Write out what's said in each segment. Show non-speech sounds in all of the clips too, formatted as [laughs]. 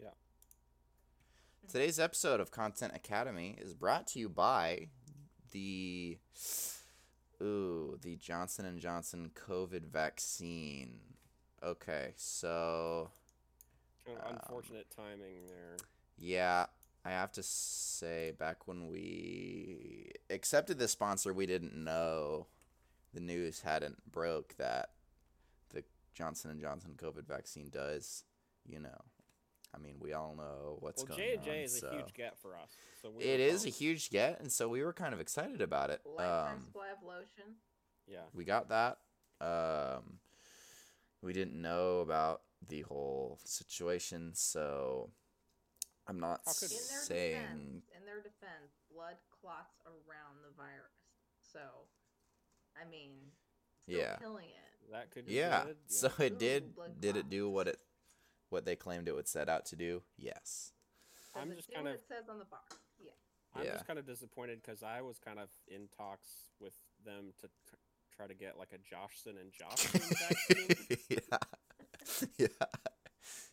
Yeah. Today's episode of Content Academy is brought to you by the ooh the Johnson and Johnson COVID vaccine. Okay, so Um, unfortunate timing there. yeah, I have to say, back when we accepted this sponsor, we didn't know the news hadn't broke that the Johnson and Johnson COVID vaccine does. You know, I mean, we all know what's Well, going J on. and J is so. a huge get for us. So we It were is a huge get, and so we were kind of excited about it. Lifetime Um, supply of lotion. Yeah. we got that. Um, we didn't know about the whole situation, so I'm not How could- In their saying. defense, in their defense, blood clots around the virus. So, I mean, still Yeah. killing it. That could be Yeah, good. so it Ooh, did. blood Did it do what it, what they claimed it would set out to do? Yes. Does I'm just kind of- says on the box. Yeah. I'm Yeah. just kind of disappointed because I was kind of in talks with them to t- try to get like a Joshson and Joshson [laughs] vaccine. yeah. [laughs] yeah.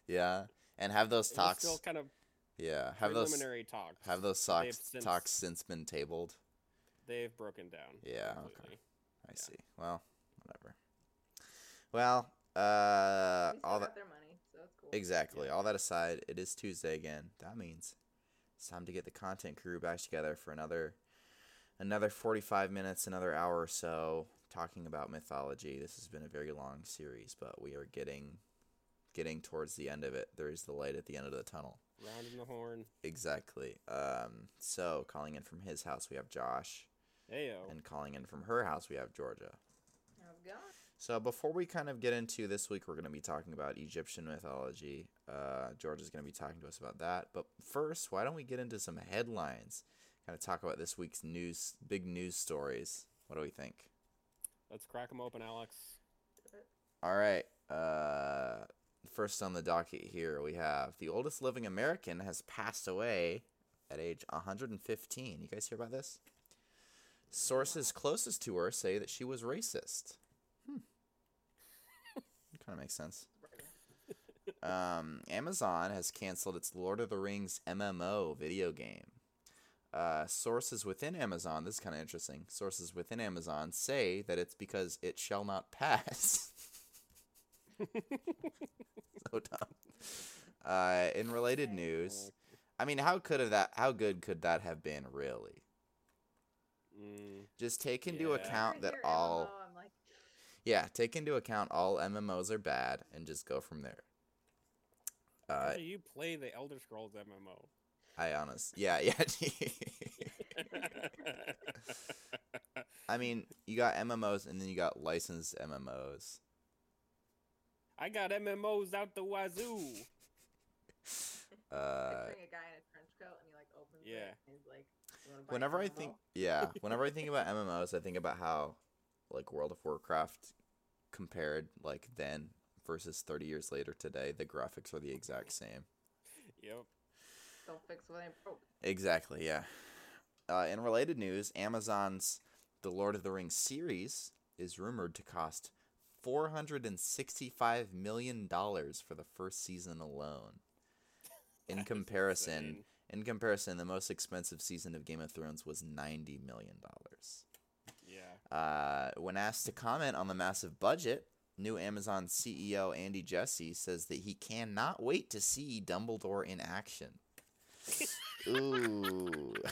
Yeah. And have those talks. still kind of yeah. Have those. preliminary talks. Have those but they've talks since- talks since been tabled? They've broken down. Yeah, okay. I Yeah. see. Well, whatever. Well, uh, we still all got that their money, cool. exactly. All that aside, it is Tuesday again. That means it's time to get the content crew back together for another another 45 minutes, another hour or so talking about mythology. This has been a very long series, but we are getting getting towards the end of it. There is the light at the end of the tunnel. Rounding the horn. Exactly. Um, so calling in from his house, we have Josh, Heyo. and calling in from her house, we have Georgia. How's it going? So before we kind of get into this week, we're going to be talking about Egyptian mythology. Uh, George is going to be talking to us about that. But first, why don't we get into some headlines? Kind of talk about this week's news, big news stories. What do we think? Let's crack them open, Alex. All right. Uh, first on the docket here, we have the oldest living American has passed away at age 115. You guys hear about this? Sources closest to her say that she was racist. Kind of makes sense. Um, Amazon has canceled its Lord of the Rings MMO video game. Uh, sources within Amazon, this is kind of interesting. Sources within Amazon say that it's because it shall not [laughs] pass. so dumb. Uh, in related news, I mean, how could have that? How good could that have been, really? Mm, Just take into Yeah. account that all, MMO, I'm like, yeah, take into account all MMOs are bad, and just go from there. how Uh, do you play the Elder Scrolls MMO? I honest, yeah, [laughs] yeah. I mean, you got MMOs, and then you got licensed MMOs. I got MMOs out the wazoo. [laughs] Uh, picturing a guy in a trench coat and he like opens Yeah. it and he's like, "You buy whenever I MMO?" think, yeah, whenever I think about MMOs, I think about how, like, World of Warcraft compared, like, then versus 30 years later today, the graphics are the exact same. Yep. Don't fix what ain't broke. Exactly, yeah. Uh, in related news, Amazon's The Lord of the Rings series is rumored to cost $465 million for the first season alone. [laughs] In comparison, in comparison, the most expensive season of Game of Thrones was $90 million. Yeah. Uh, when asked to comment on the massive budget, new Amazon CEO Andy Jassy says that he cannot wait to see Dumbledore in action. [laughs] Ooh. [laughs]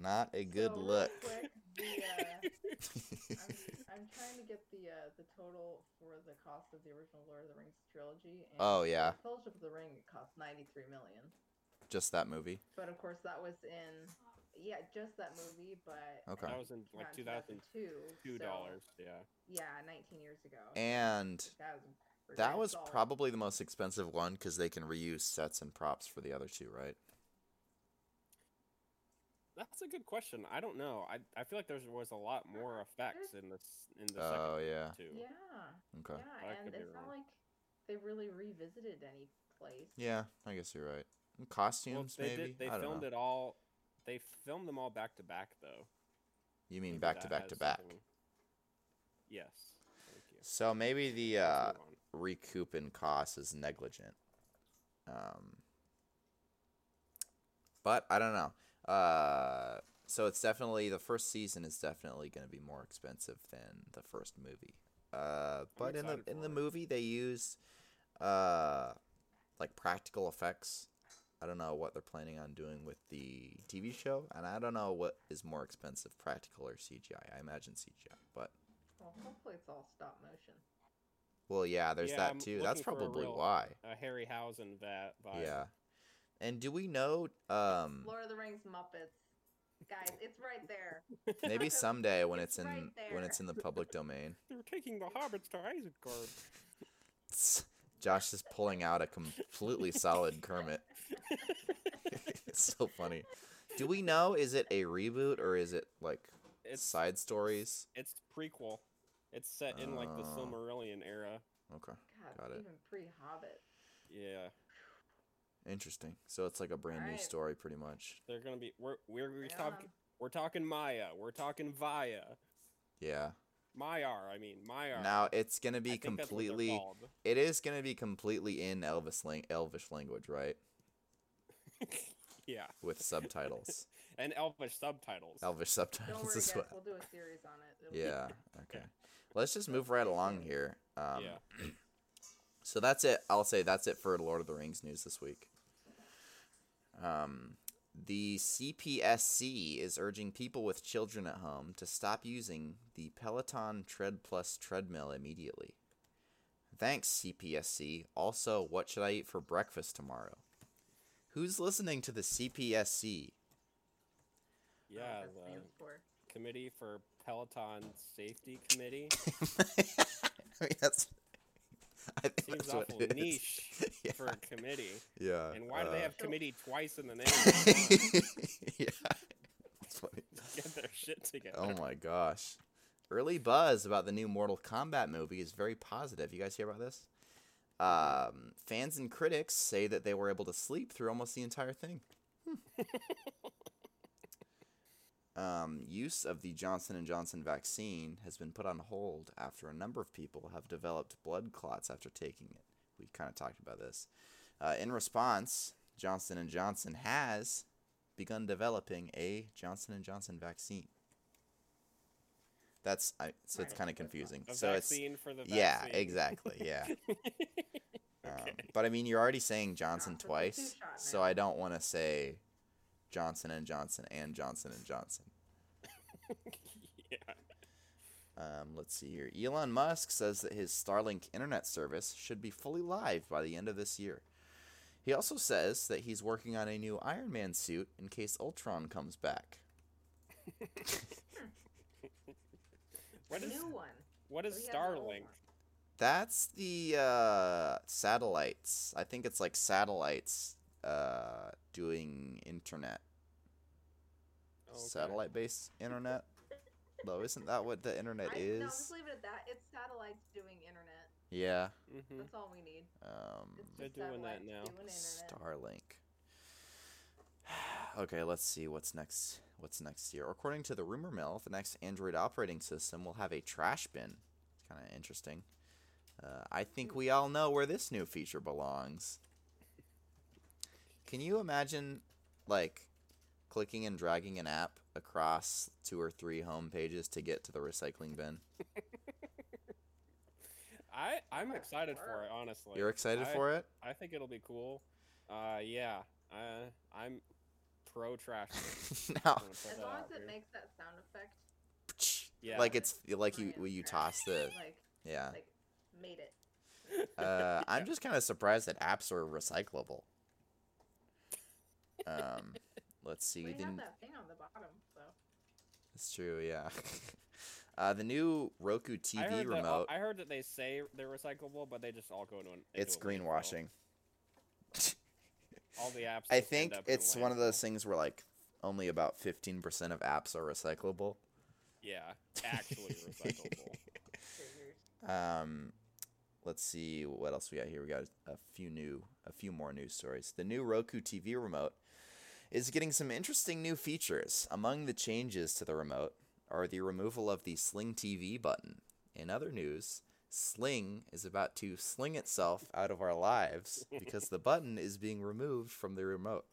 Not a good So, look. quick, the, uh, [laughs] I'm, I'm trying to get the uh, the total for the cost of the original Lord of the Rings trilogy. And Oh, yeah. for Fellowship of the Ring it cost 93 million, Just that movie. but of course that was in yeah just that movie, but Okay. That was in like out in 2002 2002, so, dollars. Yeah. Yeah, 19 years ago. And that was that was solid. probably the most expensive one because they can reuse sets and props for the other two, right? That's a good question. I don't know. I I feel like there was a lot more effects in this in the oh, second Oh, yeah. too. Yeah, Okay. yeah, I and could be it's not like they really revisited any place. Yeah, I guess you're right. And Well, Costumes, they maybe? did. They I don't filmed know. it all. They filmed them all back to back though. You mean Maybe back to back to back. something- Yes. So maybe the uh, move on. recoup in costs is negligent. Um, but I don't know. Uh, so it's definitely the first season is definitely going to be more expensive than the first movie. Uh, but in the in the movie they used uh like practical effects. I don't know what they're planning on doing with the TV show, and I don't know what is more expensive, practical or CGI. I imagine CGI, but Well, hopefully it's all stop motion. well, yeah, there's Yeah, that I'm too. That's looking for a probably real- why. A Harryhausen that vibe. Yeah. And do we know um Lord of the Rings Muppets. Guys, it's right there. [laughs] maybe [laughs] someday when it's It's in right when it's in the public domain, [laughs] They're taking the hobbits to Isengard. Josh is pulling out a completely solid Kermit. [laughs] it's so funny. Do we know is it a reboot or is it like It's side stories? it's prequel. It's set in like the Oh. Silmarillion era. Okay. God, Got it. even pre-Hobbit. Yeah, Interesting. So it's like a brand new Alright. story pretty much. they're gonna be. We're we're we're, Bring it talk, on. we're talking Maya. We're talking Via. Yeah. Maiar. I mean Maiar. Now it's going to be think that's what they're completely it is going to be completely in Elvis lang- Elvish language, right? [laughs] yeah, With subtitles. [laughs] and Elvish subtitles. Elvish Don't subtitles worry, as guys. well. We'll do a series on it. It'll be Yeah. [laughs] Okay. Let's just move right along here. Um, yeah. [clears throat] So that's it. I'll say that's it for Lord of the Rings news this week. Um, the CPSC is urging people with children at home to stop using the Peloton Tread Plus treadmill immediately. Thanks, CPSC. Also, what should I eat for breakfast tomorrow? Who's listening to the CPSC? I don't know Yeah, what that stands the. Committee for Peloton Safety Committee. I mean, that's. [laughs] I think Seems that's what awful it is. niche [laughs] yeah. for a committee. yeah. And why do they uh, have committee twice in the name? [laughs] Yeah. That's funny. Get their shit together. Oh my gosh. Early buzz about the new Mortal Kombat movie is very positive. You guys hear about this? Um, fans and critics say that they were able to sleep through almost the entire thing. Um, use of the Johnson and Johnson vaccine has been put on hold after a number of people have developed blood clots after taking it. We kind of talked about this. Uh, in response, Johnson and Johnson has begun developing a Johnson and Johnson vaccine. That's I, so it's kind of confusing. A so it's for the yeah, exactly, yeah. [laughs] Um, but I mean, you're already saying Johnson Johnson's twice, two-shot so. I don't want to say Johnson and Johnson and Johnson and Johnson. [laughs] yeah. Um, let's see here. Elon Musk says that his Starlink internet service should be fully live by the end of this year. He also says that he's working on a new Iron Man suit in case Ultron comes back. [laughs] What is New one. what is So he has an old Starlink? That's the uh, satellites. I think it's like satellites uh, doing internet. Oh, okay. Satellite based internet? Though, isn't that what the internet I, is? No, just leave it at that. It's satellites doing internet. Yeah. Mhm. That's all we need. Um, They're doing that now. Doing. Starlink. [sighs] okay, let's see what's next. What's next here? According to the rumor mill, the next Android operating system will have a trash bin. It's kind of interesting. Uh, I think we all know where this new feature belongs. Can you imagine, like, clicking and dragging an app across two or three home pages to get to the recycling bin? [laughs] I I'm That's excited for it. Honestly, You're excited I, for it? I think it'll be cool. Uh, yeah. Uh, I'm pro trash. bin. [laughs] now, I'm gonna put As long as it here. makes that sound effect. Yeah. like it's like you I am when you toss the [laughs] Like, yeah. like, made it. Uh, I'm just kind of surprised that apps are recyclable. Um, let's see. We The, have n- that thing on the bottom, so. it's true, yeah. [laughs] uh, the new Roku I TV that, remote. I heard that they say they're recyclable, but they just all go into an. it's a greenwashing. All the apps. [laughs] I think up in a it's one of those things where like only about 15% of apps are recyclable. Yeah, actually [laughs] recyclable. Um, let's see what else we got here. We got a few new, a few more news stories. The new Roku TV remote is getting some interesting new features. Among the changes to the remote are the removal of the Sling TV button. In other news, Sling is about to sling itself out of our lives [laughs] because the button is being removed from the remote.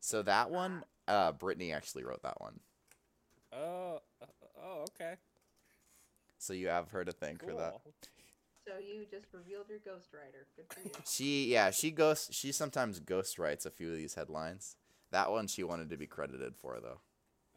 So that one, uh, Brittany actually wrote that one. Oh, uh, oh, okay. So you have her to thank for that. Cool. So you just revealed your ghostwriter. Good for you. She, yeah, she ghost. She sometimes ghost writes a few of these headlines. That one she wanted to be credited for, though.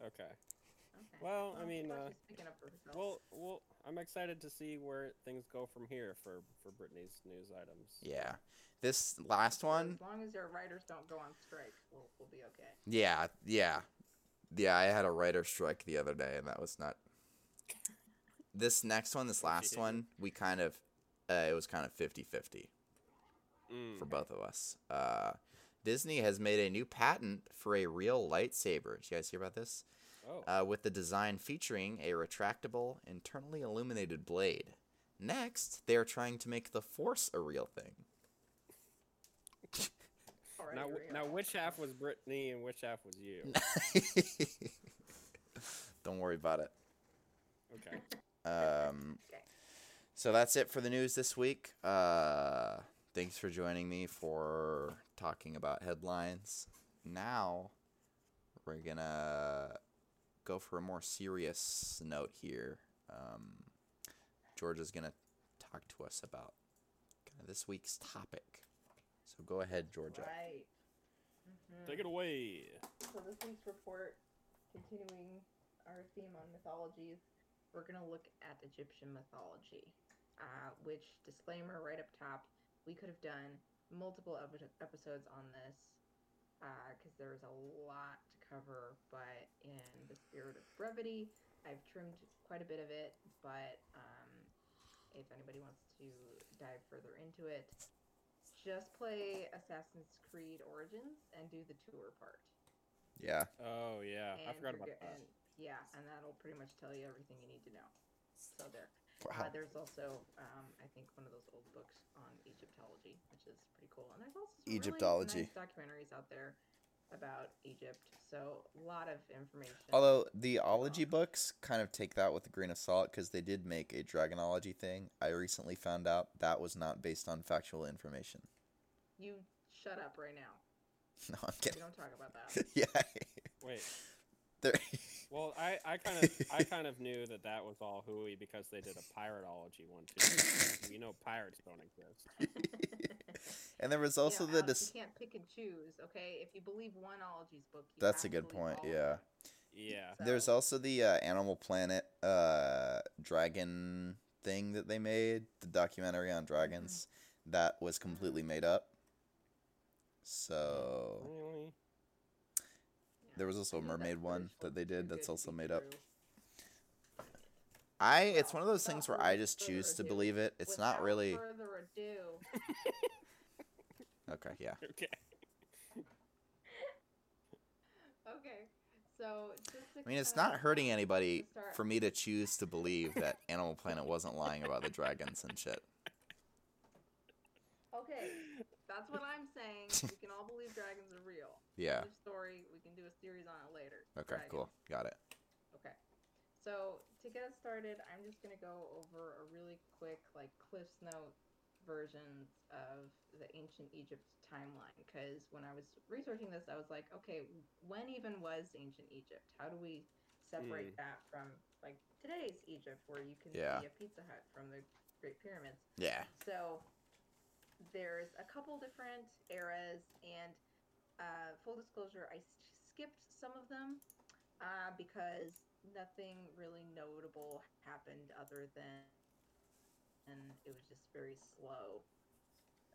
Okay. Okay. Well, I mean, uh, speaking up for herself. Well, well, I'm excited to see where things go from here for for Brittany's news items. Yeah, this last So one. As long as your writers don't go on strike, we'll, we'll be okay. Yeah, yeah, yeah. I had a writer strike the other day, and that was not. [laughs] This next one, this last one, we kind of, uh, it was kind of 50-50 Mm. for both of us. Uh, Disney has made a new patent for a real lightsaber. Did you guys hear about this? Oh, uh, with the design featuring a retractable, internally illuminated blade. Next, they are trying to make the Force a real thing. [laughs] Now, real. now, which half was Brittany and which half was you? [laughs] Don't worry about it. Okay. Um, Okay. So that's it for the news this week. Uh, thanks for joining me for talking about headlines. Now, we're gonna go for a more serious note here. Um, Georgia's gonna talk to us about kind of this week's topic. So go ahead, Georgia. Right. Mhm. Take it away. So this week's report, continuing our theme on mythologies, we're gonna look at Egyptian mythology. Uh, which disclaimer right up top, we could have done multiple epi- episodes on this because there's a lot to cover. But in the spirit of brevity, I've trimmed quite a bit of it. But um, if anybody wants to dive further into it, just play Assassin's Creed Origins and do the tour part. Yeah. Oh yeah, I forgot about that. And, yeah, and that'll pretty much tell you everything you need to know. So there. Wow. Uh, there's also, um, I think, one of those old books on Egyptology, which is pretty cool. And there's also some Egyptology. really nice documentaries out there about Egypt. So a lot of information. Although the ology books kind of take that with a grain of salt because they did make a dragonology thing. I recently found out that was not based on factual information. you shut up right now. [laughs] No, I'm kidding. We kidding. don't talk about that. [laughs] yeah. Wait. There. [laughs] Well, I, I kind of I [laughs] kind of knew that that was all hooey because they did a piratology one too. you know, pirates don't exist. [laughs] and there was You know, also the Alex, dis- you can't pick and choose, okay? If you believe one ology's book, you That's a good point, all of yeah. them. Yeah. There's also the uh, Animal Planet uh, dragon thing that they made, the documentary on dragons, that was completely made up. So Really? Yeah. there was also a mermaid one that they did that's also made up. I it's one of those things where I just choose to believe it. It's not really Further ado, [laughs] okay. Yeah, Okay. [laughs] okay. So just I mean it's not hurting anybody for me to choose to believe that Animal Planet wasn't lying about the dragons and shit. Okay, that's what I'm saying. we can all believe dragons are real. Yeah. Another story. We can do a series on it later. Okay, cool. Got it. Okay. So to get us started, I'm just gonna go over a really quick, like Cliff's Note versions of the ancient Egypt timeline. Because when I was researching this, I was like, okay, when even was ancient Egypt? How do we separate hmm. that from like today's Egypt, where you can Yeah. see a Pizza Hut from the Great Pyramids? Yeah. So there's a couple different eras, and uh, full disclosure, I skipped some of them uh, because nothing really notable happened other than and it was just very slow.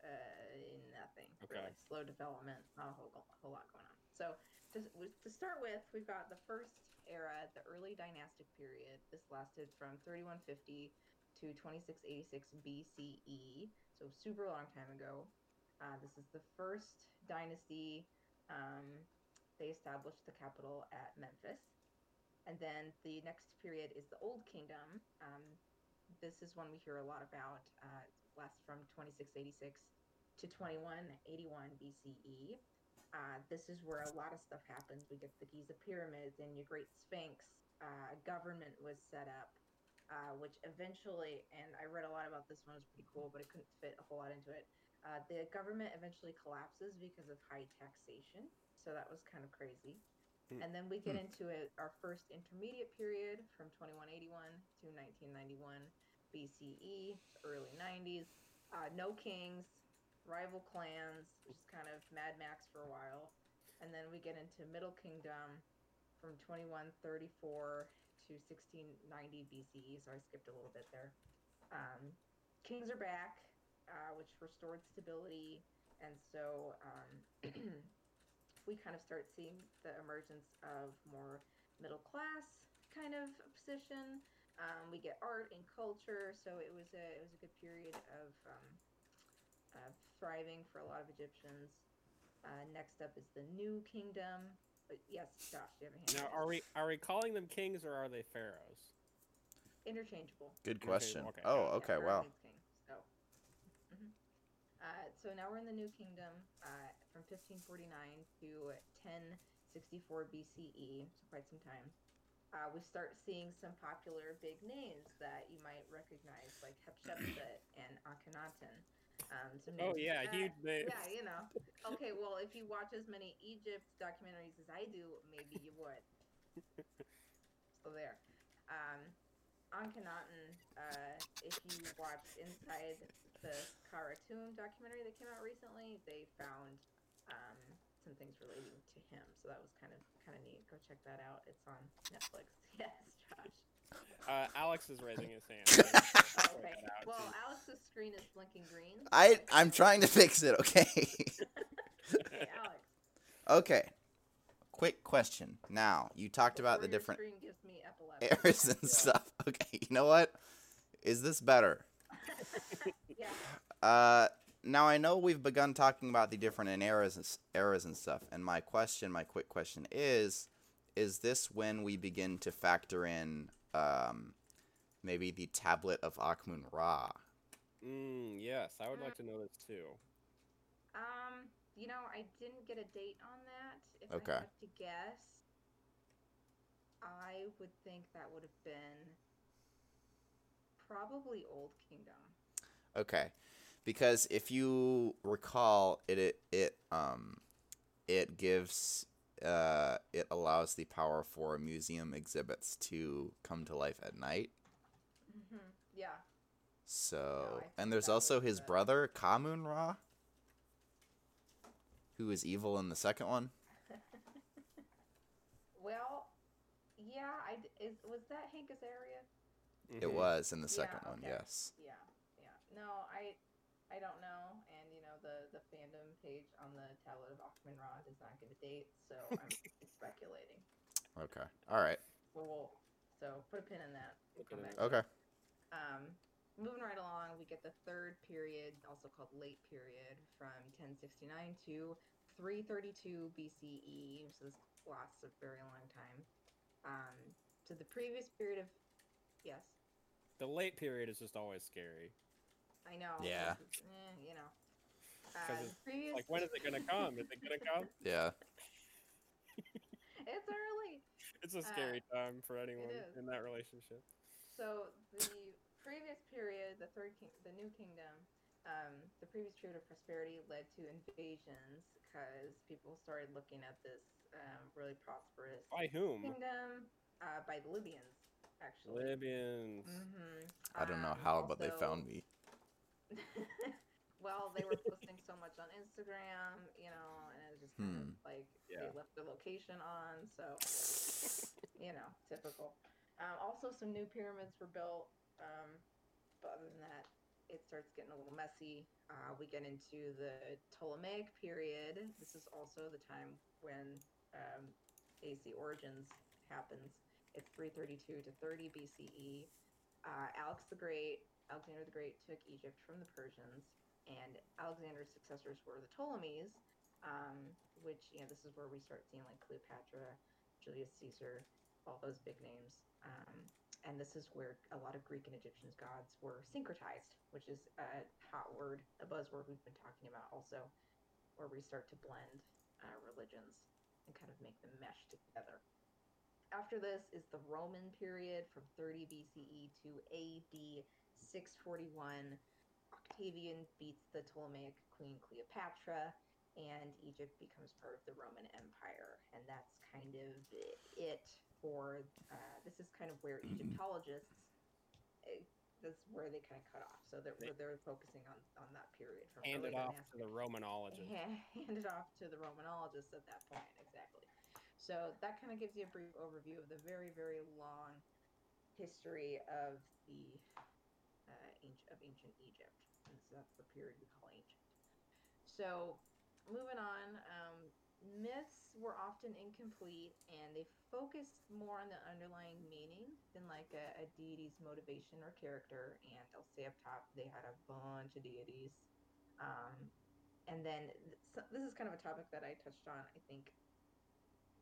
Uh, nothing Okay. really slow development, not a whole, whole lot going on. So to, to start with, we've got the first era, the early dynastic period. This lasted from 3150 to 2686 BCE, so super long time ago. Uh, this is the first dynasty. Um, they established the capital at Memphis. And then the next period is the Old Kingdom. Um, this is one we hear a lot about. Uh, lasts from 2686 to 2181 BCE. Uh, this is where a lot of stuff happens. We get the Giza pyramids and your Great Sphinx. Uh, a government was set up. uh, which eventually, and I read a lot about this one, it was pretty cool, but it couldn't fit a whole lot into it. Uh, the government eventually collapses because of high taxation, so that was kind of crazy. Hmm. And then we get Hmm. into it, our first intermediate period from 2181 to 1991 BCE, early 90s. Uh, no kings, rival clans, just kind of Mad Max for a while. And then we get into Middle Kingdom from 2134 to 1690 BCE, so I skipped a little bit there. Um, kings are back, uh, which restored stability, and so um, [clears throat] we kind of start seeing the emergence of more middle class kind of position. Um, we get art and culture, so it was a it was a good period of um, uh, thriving for a lot of Egyptians. Uh, next up is the New Kingdom. But yes, Josh, do you have a hand? Now, are we are we calling them kings or are they pharaohs? interchangeable? Good question. okay. Oh, okay. Pharaoh Wow. means king, so. Mhm. Uh, so now we're in the New Kingdom uh, from 1549 to 1064 BCE, E, so quite some time. Uh, we start seeing some popular big names that you might recognize, like Hatshepsut [clears throat] and Akhenaten. Um, some Oh yeah, that. huge [laughs] name. Yeah, you know. Okay, well, if you watch as many Egypt documentaries as I do, maybe you would. so there. Um, Akhenaten, uh, if you watch inside the Karatum documentary that came out recently, they found um, some things relating to him. So that was kind of kind of neat. Go check that out. It's on Netflix. [laughs] Yes, Josh. Uh, Alex is raising his hand. Oh, [laughs] okay. Point that out, Well. Alex's screen is blinking green. I I'm trying to fix it. Okay. [laughs] Hey, Alex. okay. Quick question. Now you talked about the different Screen gives me epilepsy. eras and stuff. Okay. You know what? Is this better? Yeah. Uh, now I know we've begun talking about the different eras and eras and stuff, and my question, my quick question is, is this when we begin to factor in um, maybe the tablet of Ahkmenrah? Mm, yes, I would like to know this too. Um, you know, I didn't get a date on that. If Okay. I have to guess, I would think that would have been probably Old Kingdom. Okay, because if you recall, it it, it um, it gives uh, it allows the power for museum exhibits to come to life at night. hmm Yeah. So, I think and there's also his the- brother Kahmunrah, who is evil in the second one. [laughs] well, yeah. I d- is was that Hank Azaria? It Mhm. was in the Yeah, second one, yes. Yeah, yeah. No, I, I don't know. And you know, the the fandom page on the Tablet of Ahkmenrah does not give a date, so [laughs] I'm speculating. Okay, all right, So we'll so put a pin in that. We'll come back pin to it. okay. Um, moving right along, we get the third period, also called late period, from 1069 to 332 BCE. E, So this lasts a very long time. Um, to the previous period of, yes, The late period is just always scary. I know. Yeah. eh, you know. Uh, it's [laughs] previous, Like, when is it gonna [laughs] come? Is it gonna come? Yeah, it's early. It's a Uh, scary time for anyone in that relationship. So the previous period, the third king, the new kingdom, um, the previous period of prosperity led to invasions because people started looking at this um, really prosperous By whom? kingdom uh, by the Libyans, actually. Libyans. hmm I don't know how, but they found me. [laughs] well, they were posting so much on Instagram, you know, and it was just kind Hmm. of like Yeah. they left their location on, so you know, typical. Um, also, some new pyramids were built. Um, but other than that, it starts getting a little messy. Uh, we get into the Ptolemaic period. This is also the time when um, AC Origins happens. It's 332 to 30 BCE. Uh, Alex the Great, Alexander the Great took Egypt from the Persians, and Alexander's successors were the Ptolemies, um, which, you know, this is where we start seeing like Cleopatra, Julius Caesar, all those big names. Um, and this is where a lot of Greek and Egyptian gods were syncretized, which is a hot word, a buzzword we've been talking about also, where we start to blend uh, religions and kind of make them mesh together. after this is the Roman period from 30 BCE to AD 641. Octavian beats the Ptolemaic Queen Cleopatra, and Egypt becomes part of the Roman Empire. And that's kind of it for uh, this is kind of where [clears throat] Egyptologists. eh, That's where they kind of cut off. So they're They- they're focusing on on that period from Hand it off to the Romanologist. Ha- [laughs] handed off to the Romanologists at that point, exactly. So that kind of gives you a brief overview of the very, very long history of the ancient, of ancient Egypt. And so that's the period we call ancient. So moving on, um, myths were often incomplete and they focused more on the underlying meaning than like a, a deity's motivation or character. And I'll say up top, they had a bunch of deities. Um, and then th- so- this is kind of a topic that I touched on, I think,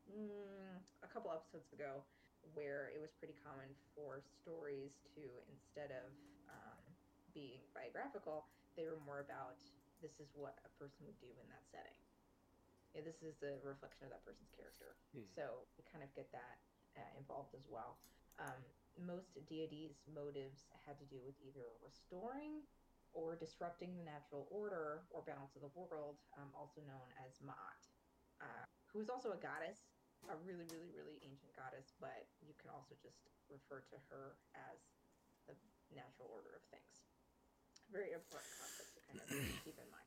mm, a couple episodes ago, where it was pretty common for stories to, instead of um, being biographical, they were more about this is what a person would do in that setting. Yeah, this is the reflection of that person's character. Hmm. So we kind of get that uh, involved as well. Um, most deities' motives had to do with either restoring or disrupting the natural order or balance of the world, um, also known as Ma'at, uh, who is also a goddess, a really, really, really ancient goddess, but you can also just refer to her as the natural order of things. Very important concept to kind of [clears throat] keep in mind.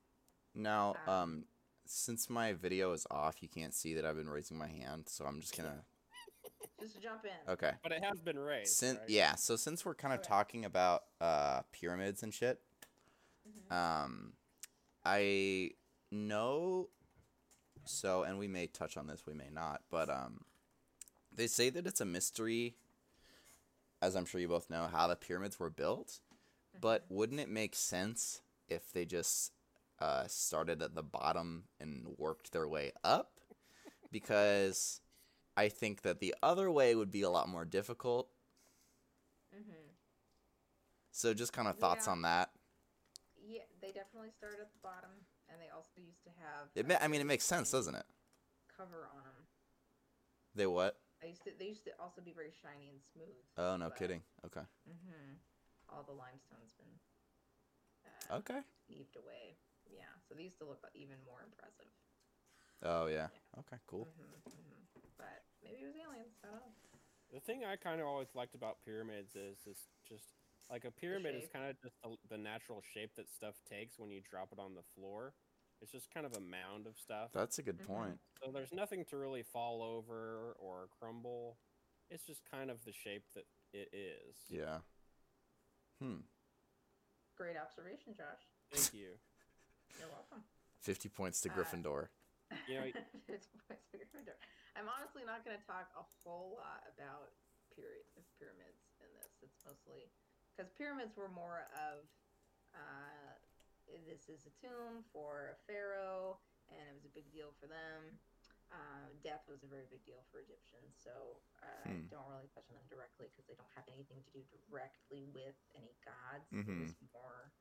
Now, Um, um, since my video is off, you can't see that I've been raising my hand, so I'm just gonna. [laughs] Just jump in. Okay. But it has been raised. Sin- right? yeah. So since we're kind of Okay. talking about uh pyramids and shit, Mhm. um, I know. So, and we may touch on this, we may not, but um, they say that it's a mystery, as I'm sure you both know, how the pyramids were built. But wouldn't it make sense if they just uh, started at the bottom and worked their way up? Because I think that the other way would be a lot more difficult. hmm So just kind of thoughts Yeah. on that. Yeah, they definitely start at the bottom, and they also used to have. It ma- I mean, it makes sense, doesn't it? Cover on them. They what? They used to. They used to also be very shiny and smooth. Oh, no but- kidding. Okay. Mm-hmm. All the limestone's been uh, Okay. heaved away. Yeah, so these used to look even more impressive. Oh yeah. Okay. Cool. hmm hmm But maybe it was aliens. I don't know. The thing I kind of always liked about pyramids is is just like a pyramid is kind of just the, the natural shape that stuff takes when you drop it on the floor. It's just kind of a mound of stuff. That's a good Mhm. point. So there's nothing to really fall over or crumble. It's just kind of the shape that it is. Yeah. Hmm. Great observation, Josh. Thank you. [laughs] You're welcome. Fifty points to Uh, Gryffindor. You know, It's points for Gryffindor. I'm honestly not going to talk a whole lot about period pyramids in this. It's mostly because pyramids were more of uh, this is a tomb for a pharaoh, and it was a big deal for them. Uh, death was a very big deal for Egyptians, so uh, Hmm. I don't really touch on them directly because they don't have anything to do directly with any gods. Mhm. It was more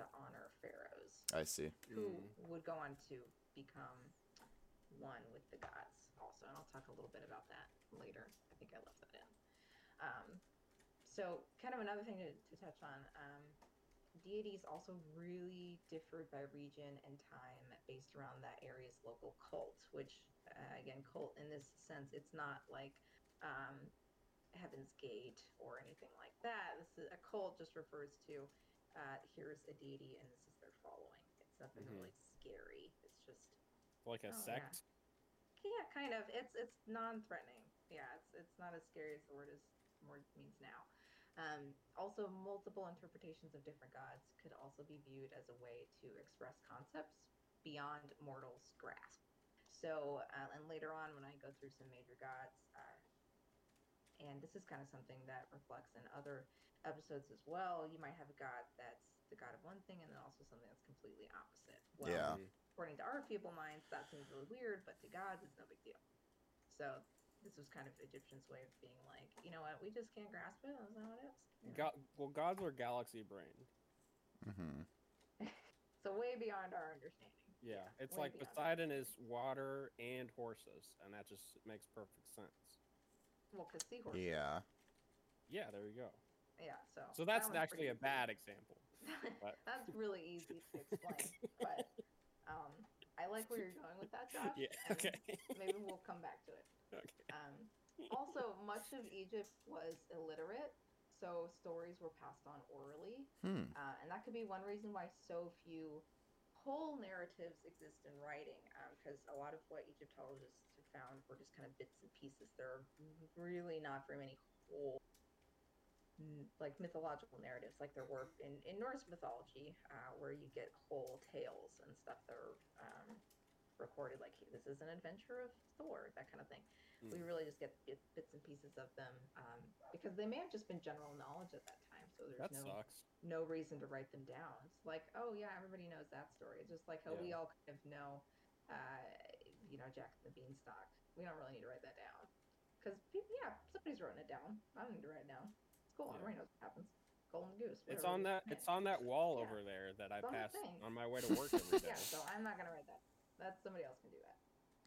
to honor pharaohs I see. who Mm. would go on to become one with the gods also and i'll talk a little bit about that later i think i left that in um, so kind of another thing to, to touch on um, deities also really differed by region and time based around that area's local cult which uh, again cult in this sense it's not like um, heaven's gate or anything like that this is a cult just refers to uh, here's a deity and this is their following it's nothing Mhm. really scary it's just like a Oh, sect. yeah, kind of. It's it's non-threatening. Yeah, it's it's not as scary as the word is word means now. Um, also, multiple interpretations of different gods could also be viewed as a way to express concepts beyond mortals' grasp. So, uh, and later on, when I go through some major gods, uh, and this is kind of something that reflects in other episodes as well, you might have a god that's the god of one thing, and then also something that's completely opposite. Well, Yeah. Mm. according to our feeble minds, that seems really weird, but to gods, it's no big deal. So this was kind of Egyptians' way of being like, you know what, we just can't grasp it. That's not what it is. You know? Go- well, gods are galaxy brain. Mm-hmm. [laughs] So way beyond our understanding. Yeah, it's way like. Poseidon is water and horses, and that just makes perfect sense. well, because seahorses. Yeah. Yeah, there you go. Yeah. So. So that's one's actually a bad example. [laughs] but- that's really easy to explain, [laughs] but um, I like where you're going with that, Josh. Yeah. Okay. Maybe we'll come back to it. Okay. Um, also, much of Egypt was illiterate, so stories were passed on orally. Hmm. Uh, and that could be one reason why so few whole narratives exist in writing, because a lot of what Egyptologists have found were just kind of bits and pieces. There are really not very many whole, like mythological narratives, like there were in, in Norse mythology, uh, where you get whole tales and stuff that are um, recorded, like hey, this is an adventure of Thor, that kind of thing. We Mm. really just get bit- bits and pieces of them um, because they may have just been general knowledge at that time. So there's That no sucks. no reason to write them down. It's like, oh yeah, everybody knows that story. It's just like how we all kind of know, uh, you know, Jack and the Beanstalk. We don't really need to write that down because yeah, somebody's writing it down. I don't need to write it down. It's cool. Yeah. Everybody knows what happens. Golden goose. It's on it that. is. It's on that wall [laughs] Yeah. over there that I It's on pass on my way to work every [laughs] day. yeah, so I'm not gonna write that. That's somebody else can do that.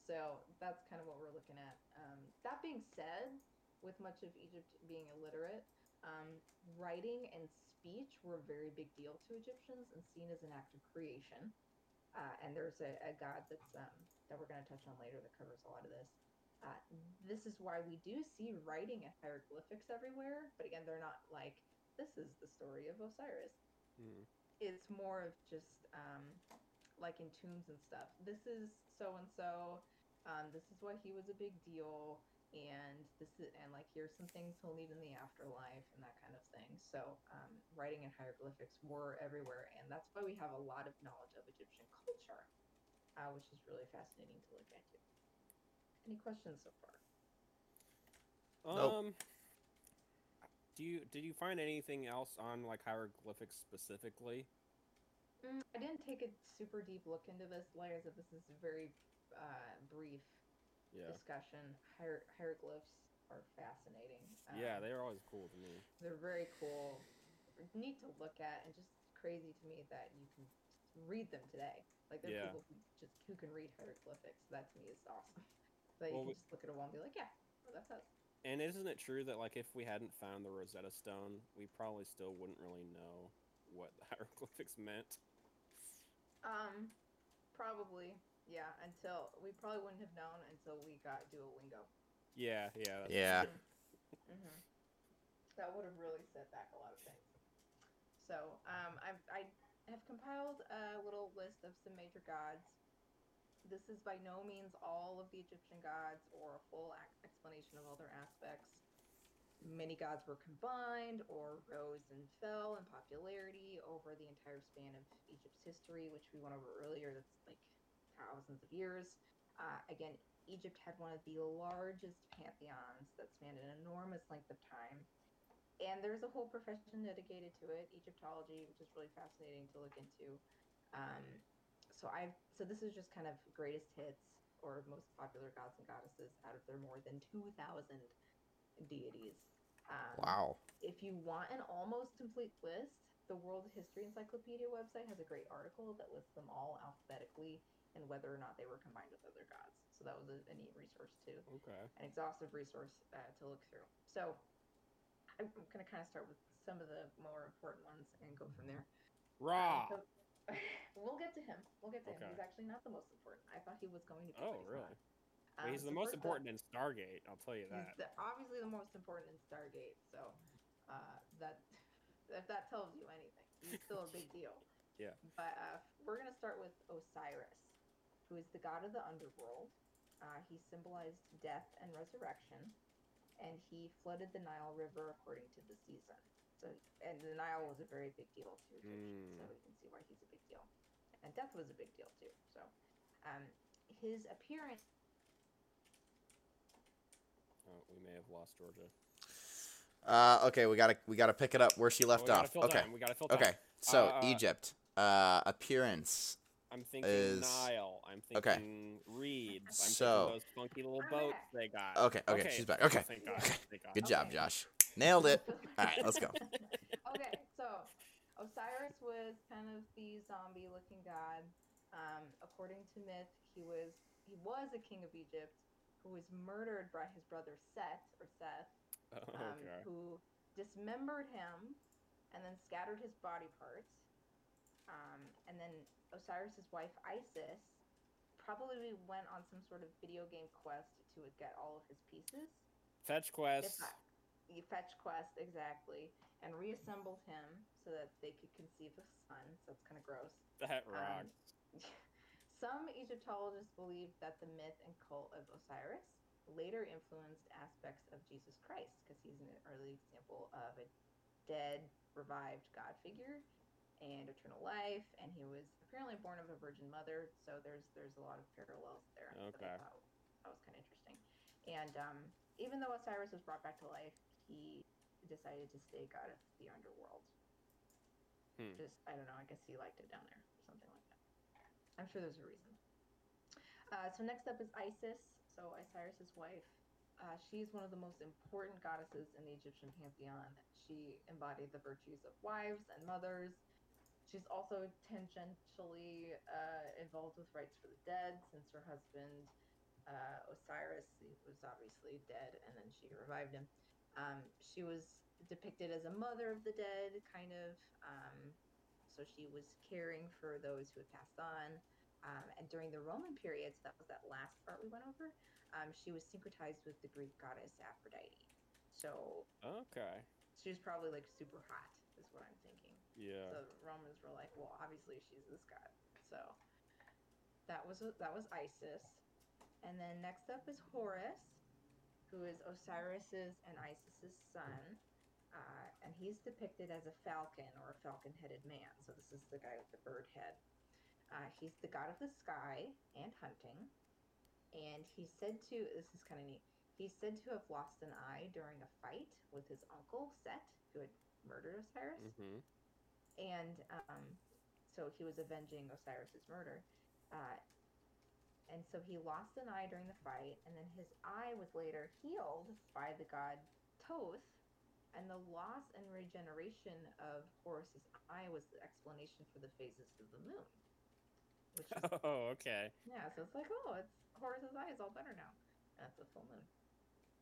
So that's kind of what we're looking at. Um, that being said, with much of Egypt being illiterate, um, writing and speech were a very big deal to Egyptians and seen as an act of creation. Uh, and there's a, a god that's um, that we're going to touch on later that covers a lot of this. Uh, this is why we do see writing and hieroglyphics everywhere, but again, they're not like this is the story of Osiris Mm. it's more of just um, like in tombs and stuff. This is so and so. This is why he was a big deal, and this is and like here's some things he'll need in the afterlife and that kind of thing. So um, writing and hieroglyphics were everywhere, and that's why we have a lot of knowledge of Egyptian culture, uh, which is really fascinating to look into. Any questions so far? Nope. Um. Do you did you find anything else on like hieroglyphics specifically? Mm, I didn't take a super deep look into this. Like I said, this is a very uh, brief Yeah. discussion. Hier- hieroglyphs are fascinating. Yeah, Um, they're always cool to me. they're very cool, neat to look at, and just crazy to me that you can read them today. Like there's Yeah. people who just who can read hieroglyphics. That to me is awesome. [laughs] That Well, you can just look at a wall and be like, yeah, oh, that's us. And isn't it true that like if we hadn't found the Rosetta Stone, we probably still wouldn't really know what the [laughs] hieroglyphics meant? Um, probably, yeah. Until we probably wouldn't have known until we got Duolingo. Yeah, yeah. that's- Yeah. hmm That would have really set back a lot of things. So, um, I've, I have compiled a little list of some major gods. This is by no means all of the Egyptian gods or a full ac- explanation of all their aspects. Many gods were combined or rose and fell in popularity over the entire span of Egypt's history, which we went over earlier. That's like thousands of years. Uh, again, Egypt had one of the largest pantheons that spanned an enormous length of time. And there's a whole profession dedicated to it, Egyptology, which is really fascinating to look into. Um, so I've so this is just kind of greatest hits or most popular gods and goddesses out of their more than two thousand deities. Um, Wow. if you want an almost complete list, the World History Encyclopedia website has a great article that lists them all alphabetically and whether or not they were combined with other gods. So that was a, a neat resource too, Okay. an exhaustive resource uh, to look through. So I'm going to kind of start with some of the more important ones and go from there. Ra. Um, so- [laughs] we'll get to him. We'll get to him. He's actually not the most important. I thought he was going to be. Oh, but really? not. Um, he's so the most important in Stargate. I'll tell you that. the, obviously the most important in Stargate, so uh, that if that tells you anything, he's still a big [laughs] deal. Yeah. But uh, we're gonna start with Osiris, who is the god of the underworld. Uh, he symbolized death and resurrection, and he flooded the Nile River according to the season. So, and the Nile was a very big deal to Egyptians, so Mm. you can see why he's a big deal. And death was a big deal too. So, um, his appearance Oh, we may have lost Georgia. Uh, okay, we gotta we gotta pick it up where she left we gotta off. fill Okay. time, We gotta fill time. Okay. So Uh, Egypt. Uh, appearance. I'm thinking is- Nile. I'm okay. thinking reeds. I'm So- thinking those funky little boats they got. Okay, okay, she's back. Okay, Thank God. okay. Thank God. Good job, Josh. Nailed it. All right, let's go. [laughs] okay, so Osiris was kind of the zombie-looking god. Um, according to myth, he was he was a king of Egypt, who was murdered by his brother Set or Seth, [laughs] Oh, um, okay. who dismembered him and then scattered his body parts. Um, and then Osiris's wife Isis probably went on some sort of video game quest to get all of his pieces. Fetch quest. not, fetch quest exactly, and reassembled him so that they could conceive a son. So it's kind of gross. That Um, rocks. [laughs] Some Egyptologists believe that the myth and cult of Osiris later influenced aspects of Jesus Christ because he's an early example of a dead, revived God figure and eternal life, and he was apparently born of a virgin mother. So there's there's a lot of parallels there. that Okay. thought that was kind of interesting. And um, even though Osiris was brought back to life, he decided to stay god of the underworld. Hmm. Just I don't know. I guess he liked it down there, or something like that. I'm sure there's a reason. Uh, so next up is Isis. So Osiris's wife. Uh, she's one of the most important goddesses in the Egyptian pantheon. She embodied the virtues of wives and mothers. She's also tangentially uh, involved with rites for the dead, since her husband uh, Osiris was obviously dead, and then she revived him. Um, she was depicted as a mother of the dead, kind of. Um, so she was caring for those who had passed on. Um, and during the Roman period, so that was that last part we went over, um, she was syncretized with the Greek goddess Aphrodite. So Okay. she was probably like super hot, is what I'm thinking. Yeah. So the Romans were like, well, obviously she's this god. So that was that was Isis, and then next up is Horus, who is Osiris's and Isis's son, uh, and he's depicted as a falcon or a falcon-headed man. So this is the guy with the bird head. Uh, he's the god of the sky and hunting, and he's said to. This is kind of neat. He's said to have lost an eye during a fight with his uncle Set, who had murdered Osiris Mm-hmm. and um, so he was avenging Osiris's murder. Uh, and so he lost an eye during the fight, and then his eye was later healed by the god Thoth. And the loss and regeneration of Horus's eye was the explanation for the phases of the moon. Which is, [laughs] Oh, okay. yeah, so it's like, oh, it's Horus's eye is all better now. And it's a full moon.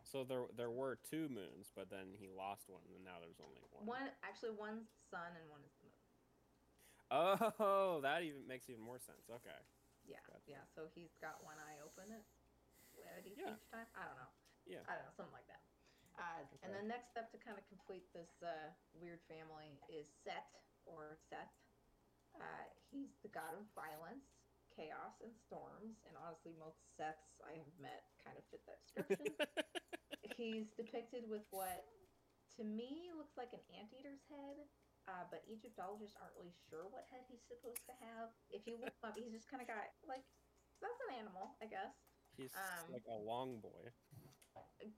So there there were two moons, but then he lost one, and now there's only one. One actually, one's the sun and one is the moon. Oh, [laughs] that even makes even more sense. Okay. Yeah, Gotcha. yeah. So he's got one eye open at, at each, Yeah. each time. I don't know. Yeah. I don't know, something like that. Uh, And the next step to kind of complete this uh, weird family is Set or Seth. Uh, he's the god of violence, chaos, and storms. And honestly, most Seths I have met kind of fit that description. [laughs] he's depicted with what, to me, looks like an anteater's head. Uh, but Egyptologists aren't really sure what head he's supposed to have. If you look him up, he's just kind of got like that's an animal, I guess. He's Um, like a long boy.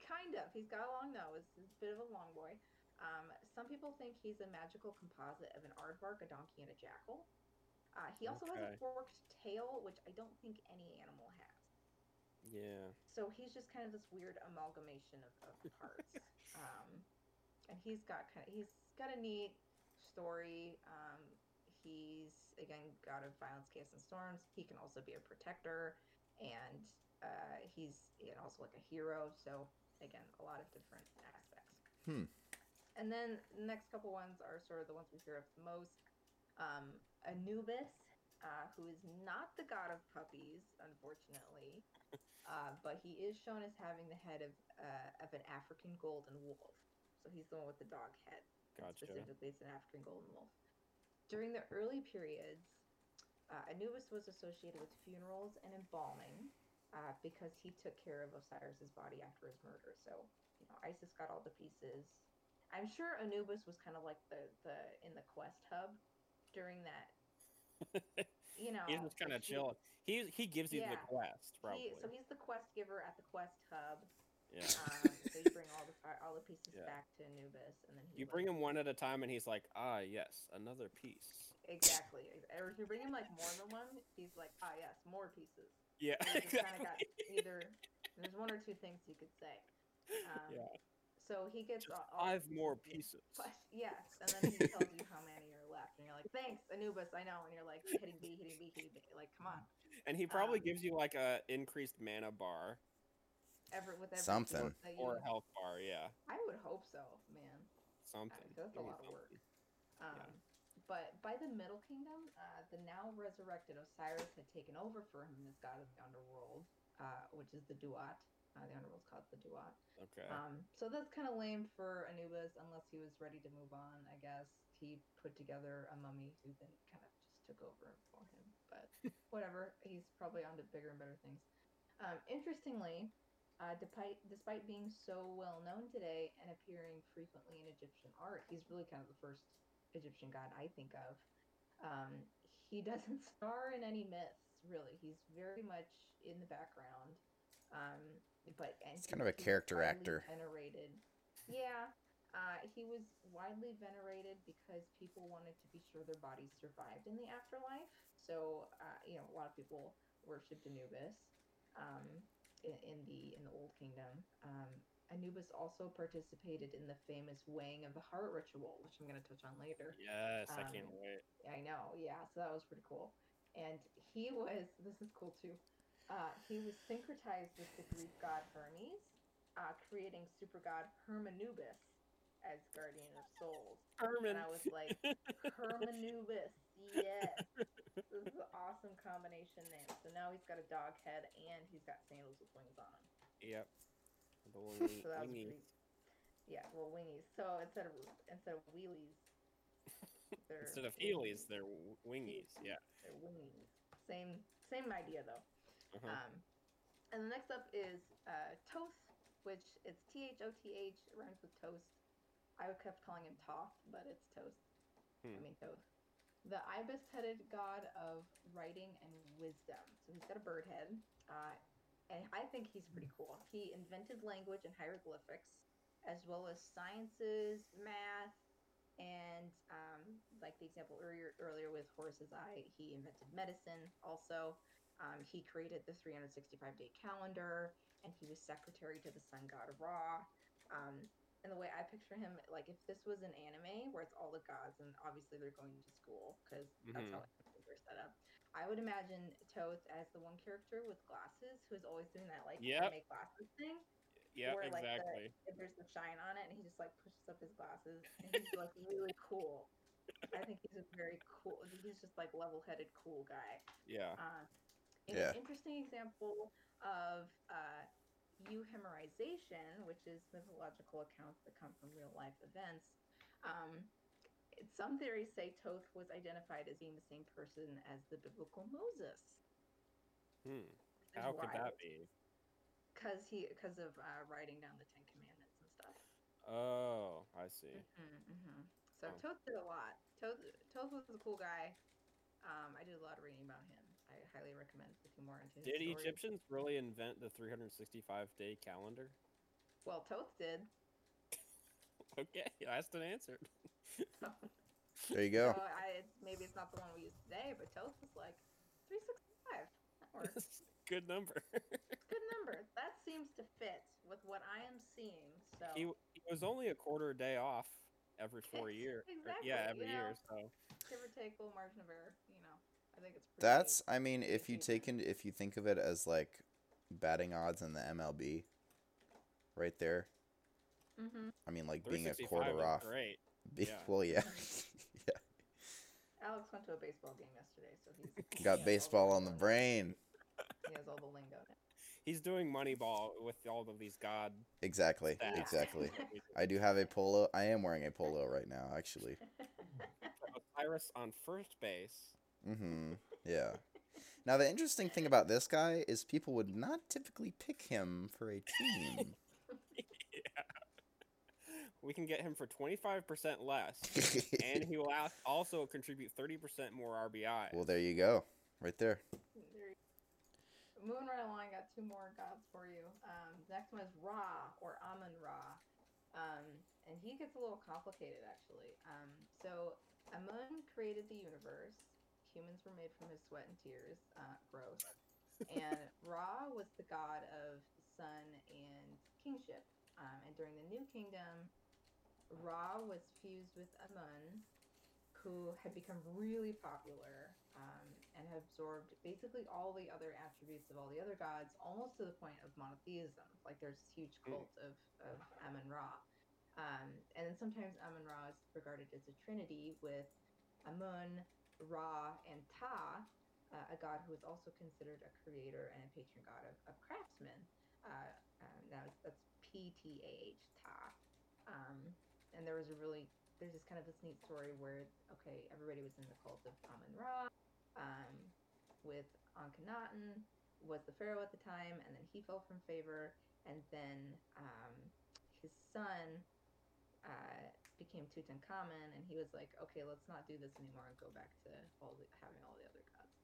Kind of. He's got a long nose. He's a bit of a long boy. Um, some people think he's a magical composite of an aardvark, a donkey, and a jackal. Uh, he also has a forked tail, which I don't think any animal has. Yeah. So he's just kind of this weird amalgamation of, of [laughs] parts. um, and he's got kind of he's got a neat story. Um, he's again god of violence, chaos, and storms. He can also be a protector, and uh, he's you know, also like a hero. So again, a lot of different aspects. Hmm. And then the next couple ones are sort of the ones we hear of the most. Um, Anubis, uh, who is not the god of puppies, unfortunately, [laughs] uh, but he is shown as having the head of uh, of an African golden wolf. So he's the one with the dog head. Gotcha. Specifically, it's an African golden wolf. During the early periods, uh, Anubis was associated with funerals and embalming uh, because he took care of Osiris's body after his murder. So, you know, Isis got all the pieces. I'm sure Anubis was kind of like the, the in the quest hub during that. [laughs] You know, He's just kind of she- chill. He he gives you the Yeah. quest He, probably. so he's the quest giver at the quest hub. yeah. Um, [laughs] so you bring all the all the pieces Yeah. back to Anubis, and then he You like- bring him one at a time, and he's like, ah, yes, another piece. exactly. Or if you bring him like more than one, he's like, ah, yes, more pieces. Yeah, So you just kind of got exactly. either. There's one or two things you could say. Um, yeah, So he gets just all, all five more pieces. pieces. Yes, and then he tells you how many are left, and you're like, "Thanks, Anubis, I know." And you're like hitting B, hitting B, hitting B. Like, come on. And he probably um, gives you like a increased mana bar. ever with every Something. book that you- Or health bar, yeah. I would hope so, man. Something. that's a Give me lot of work. something. Um, But by the Middle Kingdom, uh, the now resurrected Osiris had taken over for him as god of the underworld, uh, which is the Duat. Uh, the underworld's called the Duat. Okay. Um, so that's kind of lame for Anubis, unless he was ready to move on. I guess he put together a mummy who then kind of just took over for him. But [laughs] whatever, he's probably on to bigger and better things. Um, interestingly, uh, despite despite being so well known today and appearing frequently in Egyptian art, he's really kind of the first Egyptian god I think of. Um, he [laughs] doesn't star in any myths, really. He's very much in the background. Um, but and He's kind of a character actor. Venerated. Yeah, uh, he was widely venerated because people wanted to be sure their bodies survived in the afterlife. So, uh, you know, a lot of people worshipped Anubis um, in, in the in the Old Kingdom. Um, Anubis also participated in the famous weighing of the heart ritual, which I'm going to touch on later. yes, I can't um, wait. I know, yeah. So that was pretty cool. And he was, this is cool too. Uh, he was syncretized with the Greek god Hermes, uh, creating super god Hermanubis as guardian of souls. Herman. And I was like, [laughs] Hermanubis, yes. This is an awesome combination name. So now he's got a dog head and he's got sandals with wings on. Yep. The wingy, [laughs] So that was wingy. pretty. Yeah, well, wingies. So instead of instead of wheelies, [laughs] they're Instead of heelys, they're wingies. Yeah. They're wingies. Same same idea though. Uh-huh. Um, and the next up is uh, Toth, which it's T H O T H, rhymes with toast. I kept calling him Toth, but it's Toast. I Hmm. mean Toth. The ibis-headed god of writing and wisdom. So he's got a bird head, uh, and I think he's pretty cool. He invented language and hieroglyphics, as well as sciences, math, and um, like the example earlier earlier with Horus's eye, he invented medicine. Also, um, he created the 365 day calendar, and he was secretary to the sun god Ra. Um, and the way I picture him, like if this was an anime where it's all the gods, and obviously they're going to school because that's Mhm. how they're set up. I would imagine Thoth as the one character with glasses who's always doing that like Yep. anime glasses thing Yep, or, like, the- if there's the shine on it and he just like pushes up his glasses and he's like really cool. I think he's a very cool he's just like level headed cool guy. Yeah. Uh, Yeah. an interesting example of uh, euhemerization, which is mythological accounts that come from real life events. Um, it- some theories say Thoth was identified as being the same person as the biblical Moses. Hmm. How could that be? Because he, because of uh, writing down the Ten Commandments and stuff. Oh, I see. Mm-hmm, mm-hmm. So Oh. Thoth did a lot. Thoth, Thoth was a cool guy. Um, I did a lot of reading about him. I highly recommend looking more into his Did story. Egyptians really invent the 365 day calendar? Well, Thoth did. [laughs] Okay, asked and [laughs] answered. [laughs] There you go. So I, maybe it's not the one we use today, but Thoth was like 365. That works. [laughs] Good number. [laughs] Good number. That seems to fit with what I am seeing. So he, he was only a quarter day off every four years. Exactly, Yeah, you every know. year. So give or take a little margin of error, you know. I think it's pretty That's I mean, if you take human. in, if you think of it as like batting odds in the MLB, right there. Mm-hmm. I mean, like being a quarter off. Great. Be- yeah. Well, [laughs] yeah, Alex went to a baseball game yesterday, so [laughs] he has got all baseball on the lingo. brain. He has all the lingo. now. He's doing Moneyball with all of these god. Exactly, stats. exactly. [laughs] I do have a polo. I am wearing a polo right now, actually. Osiris on first base. Mm-hmm. Yeah. Now the interesting thing about this guy is people would not typically pick him for a team. Yeah. We can get him for 25% less, [laughs] and he will also contribute 30% more RBI. well, there you go, right there. There Moving right along, I got two more gods for you. Um, next one is Ra or Amun Ra, um, and he gets a little complicated actually. Um, so Amun created the universe. Humans were made from his sweat and tears. Uh, gross. and [laughs] Ra was the god of sun and kingship. Um, and during the New Kingdom, Ra was fused with Amun, who had become really popular. Um, and had absorbed basically all the other attributes of all the other gods, almost to the point of monotheism. Like there's this huge Mm. cult of, of Amun Ra. Um, and then sometimes Amun Ra is regarded as a trinity with Amun, Ra, and Ptah, uh, a god who is also considered a creator and a patron god of, of craftsmen. Uh, um, now that's P T A H Ptah. Um, and there was a really there's this kind of this neat story where okay everybody was in the cult of Amun Ra, um, with Akhenaten was the pharaoh at the time, and then he fell from favor, and then um, his son uh, became Tutankhamun, and he was like, okay, let's not do this anymore and go back to all the, having all the other gods.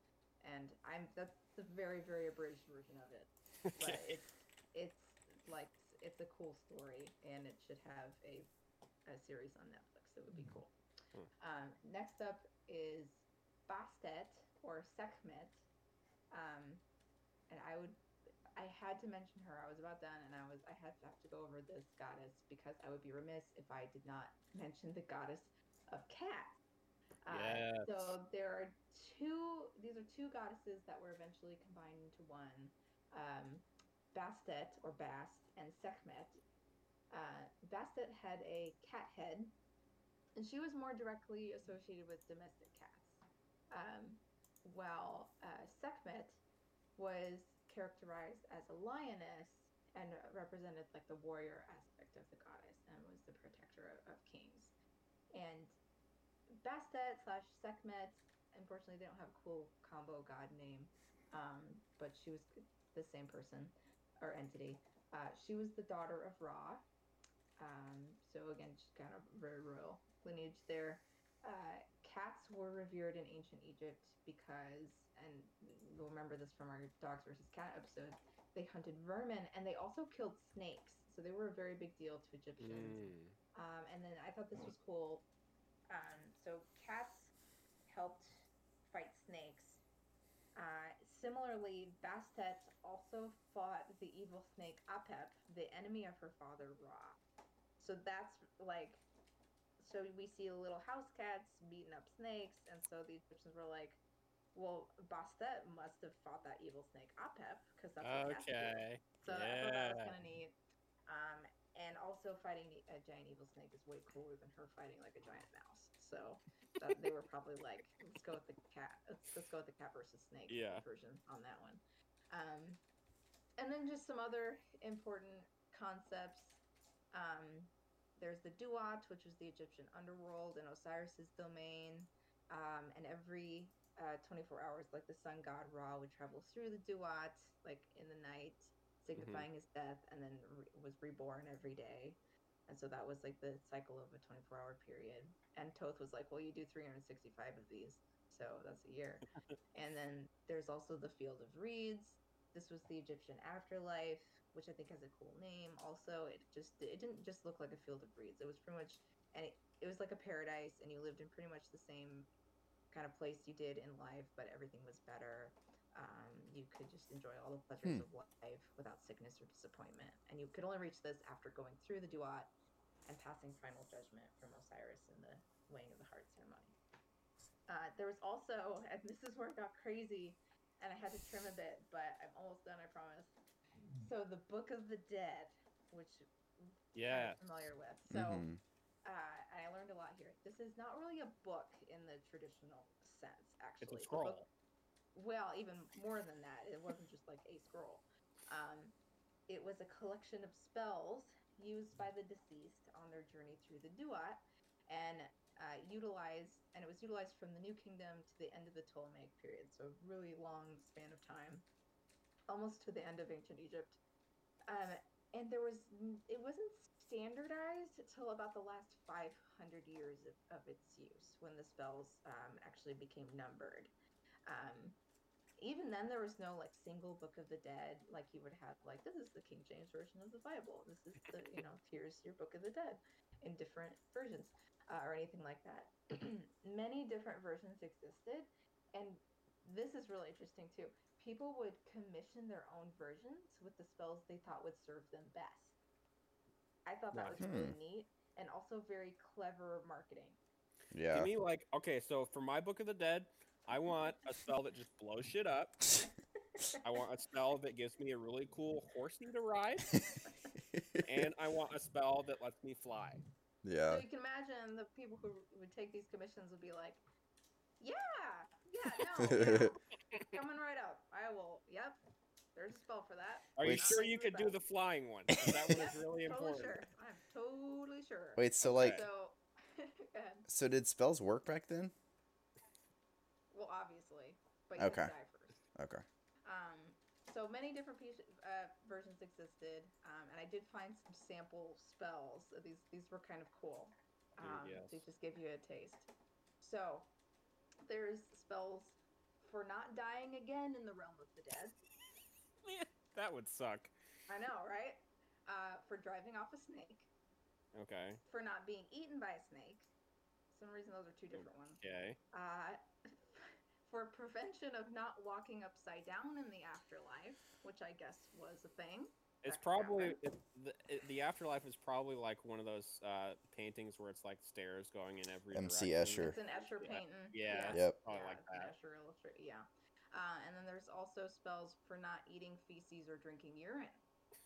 And I'm that's the very very abridged version of it, [laughs] but it's it's like it's a cool story, and it should have a a series on Netflix. It would be cool. Hmm. Um, next up is Bastet or Sekhmet. Um, and I would, I had to mention her. I was about done, and I was, I had to have to go over this goddess because I would be remiss if I did not mention the goddess of cats. Uh, Yes. So there are two. These are two goddesses that were eventually combined into one. Um, Bastet or Bast and Sekhmet. Uh, Bastet had a cat head, and she was more directly associated with domestic cats. Um, while uh, Sekhmet was characterized as a lioness and represented like the warrior aspect of the goddess and was the protector of, of kings. And Bastet slash Sekhmet, unfortunately, they don't have a cool combo god name, um, but she was the same person or entity. Uh, she was the daughter of Ra. Um, so again, she's kind of very royal lineage there. Uh, cats were revered in ancient Egypt because, and you'll remember this from our dogs versus cat episode, they hunted vermin and they also killed snakes. So they were a very big deal to Egyptians. Mm. Um, and then I thought this was cool. Um, so cats helped fight snakes. Uh, similarly, Bastet also fought the evil snake Apep, the enemy of her father Ra. So that's like, so we see little house cats beating up snakes, and so the Egyptians were like, well, Bastet must have fought that evil snake Apep because that's what. Okay. So I thought that was Yeah. kind of neat. Um, and also fighting a giant evil snake is way cooler than her fighting like a giant mouse. So that, they were probably like, let's go with the cat. Let's, let's go with the cat versus snake Yeah. version on that one. Um, and then just some other important concepts. Um, there's the Duat, which is the Egyptian underworld and Osiris's domain. Um, and every uh, 24 hours, like the sun god Ra would travel through the Duat, like in the night, signifying his death, and then re- was reborn every day. And so that was like the cycle of a 24 hour period. And Thoth was like, well, you do 365 of these. So that's a year. [laughs] and then there's also the Field of Reeds. This was the Egyptian afterlife, which I think has a cool name. Also, it just it didn't just look like a field of reeds. It was pretty much and it, it was like a paradise, and you lived in pretty much the same kind of place you did in life, but everything was better. Um, you could just enjoy all the pleasures Hmm. of life without sickness or disappointment, and you could only reach this after going through the Duat and passing final judgment from Osiris in the weighing of the heart ceremony. Uh, there was also, and this is where it got crazy, and I had to trim a bit, but I'm almost done, I promise. So the Book of the Dead, which I'm Yeah. familiar with. So Mhm. uh, I learned a lot here. This is not really a book in the traditional sense, actually. It's a The scroll. book- well, even more than that. It wasn't just like a scroll. Um, it was a collection of spells used by the deceased on their journey through the Duat, and uh, utilized, and it was utilized from the New Kingdom to the end of the Ptolemaic period. So a really long span of time, almost to the end of ancient Egypt. Um, and there was it wasn't standardized until about the last 500 years of, of its use when the spells um, actually became numbered. Um, even then there was no like single book of the dead like you would have like this is the king james version of the bible. This is the you know [laughs] here's your book of the dead in different versions uh, or anything like that. [clears throat] Many different versions existed and this is really interesting too people would commission their own versions with the spells they thought would serve them best i thought that was Nice. really hmm. neat and also very clever marketing Yeah. To me, like, okay, so for my Book of the Dead, I want a spell that just blows shit up. I want a spell that gives me a really cool horsey to ride, and I want a spell that lets me fly. yeah. So you can imagine the people who would take these commissions would be like, "Yeah, yeah, no, yeah, [laughs] coming right up. I will. Yep, there's a spell for that. Are you Wait, sure you could do the flying one? 'Cause That one is Yep, really totally important. sure. I'm totally sure. Wait, so like, So, [laughs] go ahead. so did spells work back then? Well, obviously, but you Okay. have to die first. Okay. Um, so many different piece, uh, versions existed, um, and I did find some sample spells. These these were kind of cool. Dude, Um, yes. To just give you a taste. So there's spells for not dying again in the realm of the dead. That would suck. I know, right? Uh, for driving off a snake, Okay. for not being eaten by a snake. For some reason those are two different ones. Okay. Uh, [laughs] for prevention of not walking upside down in the afterlife, which I guess was a thing. It's probably happen. the, it, the afterlife is probably like one of those uh, paintings where it's like stairs going in every MC direction. Escher. It's an Escher Yeah. painting. Yeah, Yep. probably yeah, like that. Escher illustrate. Yeah. Uh, and then there's also spells for not eating feces or drinking urine.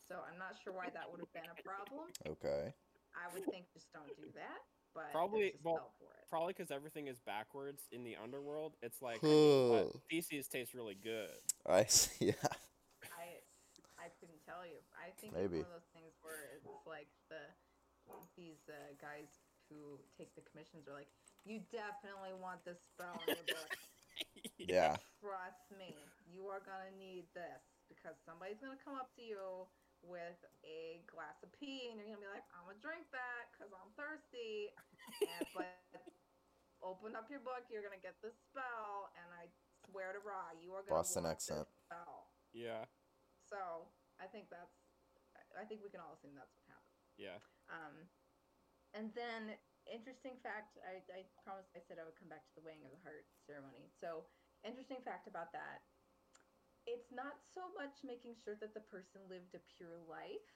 So I'm not sure why that would have been a problem. Okay. I would think just don't do that. But Probably- well, spell for it. Probably because everything is backwards in the underworld. It's like feces tastes really good. I [laughs] see. Yeah. I I tell you. I think Maybe. it's one of those things where it's like the these uh, guys who take the commissions are like, you definitely want this spell in your book. [laughs] Yeah. Trust me, you are gonna need this because somebody's gonna come up to you with a glass of pee, and you're gonna be like, "I'm gonna drink that because I'm thirsty." And [laughs] but open up your book, you're gonna get this spell, and I swear to Ra, you are gonna Boston want accent. This spell. Yeah. So I think that's, I- think we can all assume that's what happened. Yeah. Um, and then interesting fact, I, I promised I said I would come back to the weighing of the heart ceremony. So interesting fact about that, it's not so much making sure that the person lived a pure life,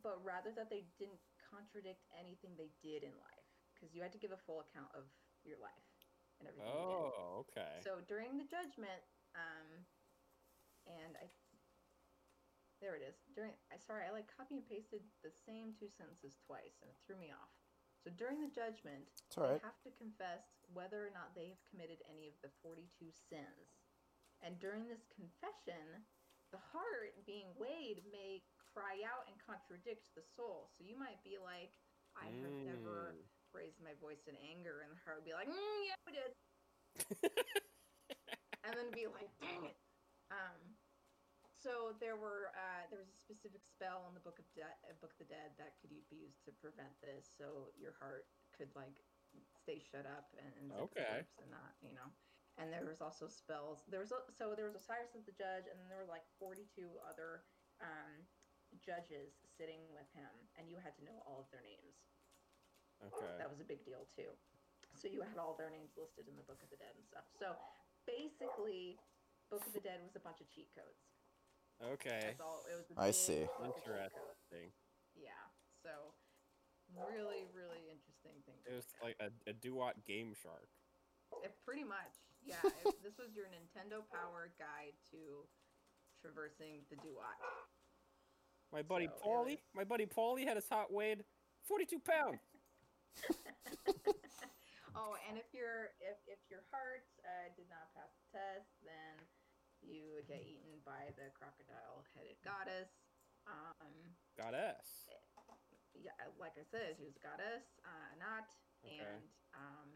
but rather that they didn't contradict anything they did in life, because you had to give a full account of your life and everything. you did. Oh, okay. So during the judgment, um, and I, there it is. During, I sorry, I like copy and pasted the same two sentences twice, and it threw me off. So during the judgment, It's right. they have to confess whether or not they have committed any of the forty-two sins. And during this confession, the heart being weighed may cry out and contradict the soul. So you might be like, "I have never Mm. raised my voice in anger," and the heart would be like, mm, "Yeah, we did." [laughs] and then be like, dang it. Um, so there were uh, there was a specific spell in the Book of De- uh, Book of the Dead that could be used to prevent this, so your heart could like stay shut up and, and Okay. and not, you know. And there was also spells. There was a- so there was Osiris as the judge, and then there were like forty two other um, judges sitting with him, and you had to know all of their names. Okay. That was a big deal too. So you had all their names listed in the Book of the Dead and stuff. So basically, Book of the Dead was a bunch of cheat codes. Okay. That's all. It was. A I big see. book of. Interesting. Yeah. So really, really interesting thing. to It was like a, a Duat Game Shark. It pretty much. Yeah. [laughs] if this was your Nintendo Power guide to traversing the Duat. My buddy So, Paulie, was- my buddy Paulie had his heart weighed 42 pounds. [laughs] [laughs] oh, and if your if if your heart uh, did not pass the test, then you would get eaten by the crocodile-headed goddess. Um, Goddess. yeah, like I said, she was a goddess, uh, not, Okay. and um,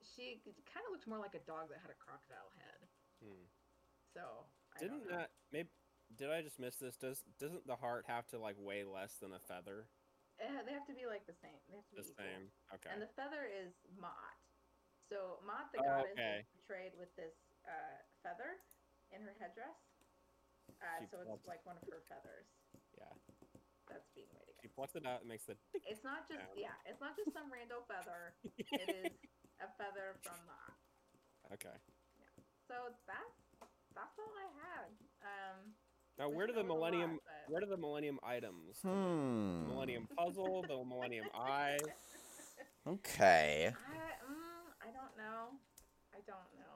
she kind of looked more like a dog that had a crocodile head. Hmm. So I Didn't that maybe? Did I just miss this? Does doesn't the heart have to like weigh less than a feather? Uh, they have to be like the same. They have to The be equal. same. Okay. And the feather is Ma'at. So Ma'at, the Oh, goddess, okay. is portrayed with this uh, feather in her headdress. Uh, She so it's like one of her feathers. yeah. That's being way weighed She against. plucks it out and makes the. It's not just sound. yeah. It's not just some random feather. It [laughs] is a feather from Ma'at. Okay. So that's that's all I had. Um, Now, where do the covered a lot, Millennium? but- Where do the Millennium items? The Hmm. Millennium Puzzle, the Millennium [laughs] Eye. Okay. I mm, I don't know. I don't know.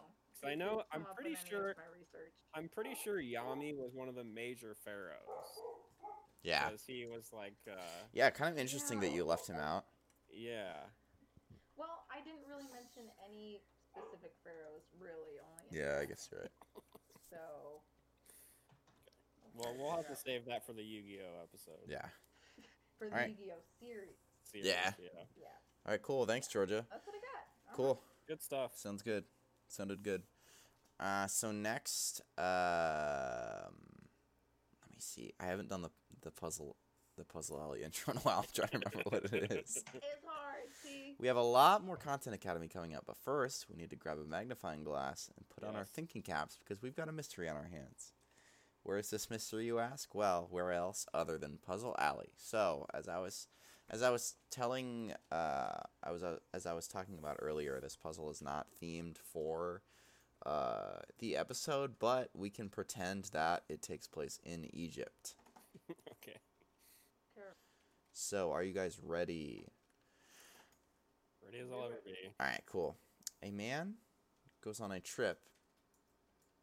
'Cause I know- I'm pretty in any of sure- my research. I'm pretty sure Yami was one of the major pharaohs. Yeah. Because he was like, uh, Yeah, kind of interesting that you left him out. yeah. Well, I didn't really mention any specific pharaohs, really, only. Yeah, I guess you're right. [laughs] So. Well, we'll have to save that for the Yu-Gi-Oh episode. Yeah. [laughs] For the Alright. Yu-Gi-Oh series, Series, Yeah. Yeah. yeah, All right, cool. Thanks, Georgia. that's what I got. Cool. Good stuff. Sounds good. Sounded good. Uh, so next, um, let me see. I haven't done the the puzzle the puzzle alley [laughs] intro in a while. I'm trying to remember what it is. [laughs] It's hard. See. We have a lot more Content Academy coming up, but first we need to grab a magnifying glass and put on our thinking caps because we've got a mystery on our hands. Where is this mystery, you ask? Well, where else other than Puzzle Alley? So, as I was, as I was telling, uh, I was uh, as I was talking about earlier, this puzzle is not themed for uh, the episode, but we can pretend that it takes place in Egypt. [laughs] okay. Sure. So, are you guys ready? Ready as I'll ever be. All right, cool. A man goes on a trip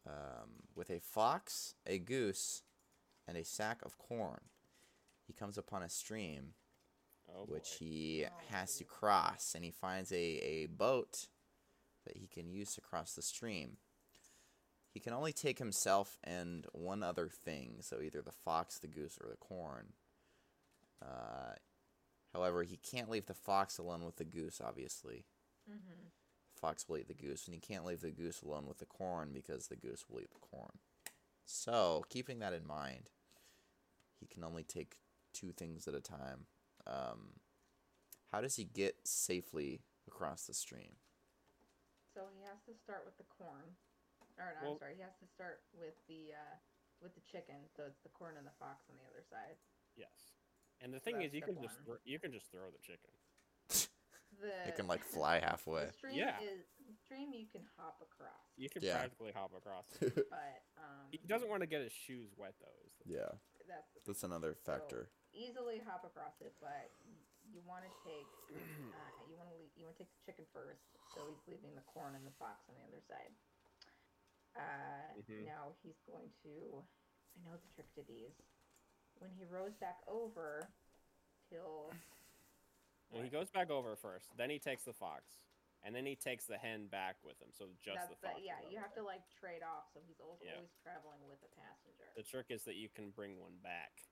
um, with a fox, a goose, and a sack of corn. He comes upon a stream Oh which boy. he Oh, has to cross, and he finds a, a boat that he can use to cross the stream. He can only take himself and one other thing, so either the fox, the goose, or the corn. Uh, however, he can't leave the fox alone with the goose, obviously. Mm-hmm. Fox will eat the goose, and he can't leave the goose alone with the corn because the goose will eat the corn. So, keeping that in mind, he can only take two things at a time. Um, how does he get safely across the stream? So he has to start with the corn. Or no, Well- I'm sorry. He has to start with the uh, with the chicken. So it's the corn and the fox on the other side. Yes. And the thing that's is, you step can just one. thro- you can just throw the chicken. [laughs] The It can like fly [laughs] halfway. The stream Yeah. is the stream you can hop across, You can Yeah. practically hop across. it. [laughs] but um, he doesn't want to get his shoes wet though. Is the yeah, that's the that's another factor. easily hop across it, but y- you want to take [clears throat] uh, you want to you want to take the chicken first, so he's leaving the corn and the fox on the other side. Uh, Mhm. Now he's going to. I know the trick to these. When he rows back over, he'll. Well, he goes back over first, then he takes the fox, and then he takes the hen back with him. So just that's the fox. the, yeah, you over have to like trade off, so he's also Yeah. always traveling with a passenger. The trick is that you can bring one back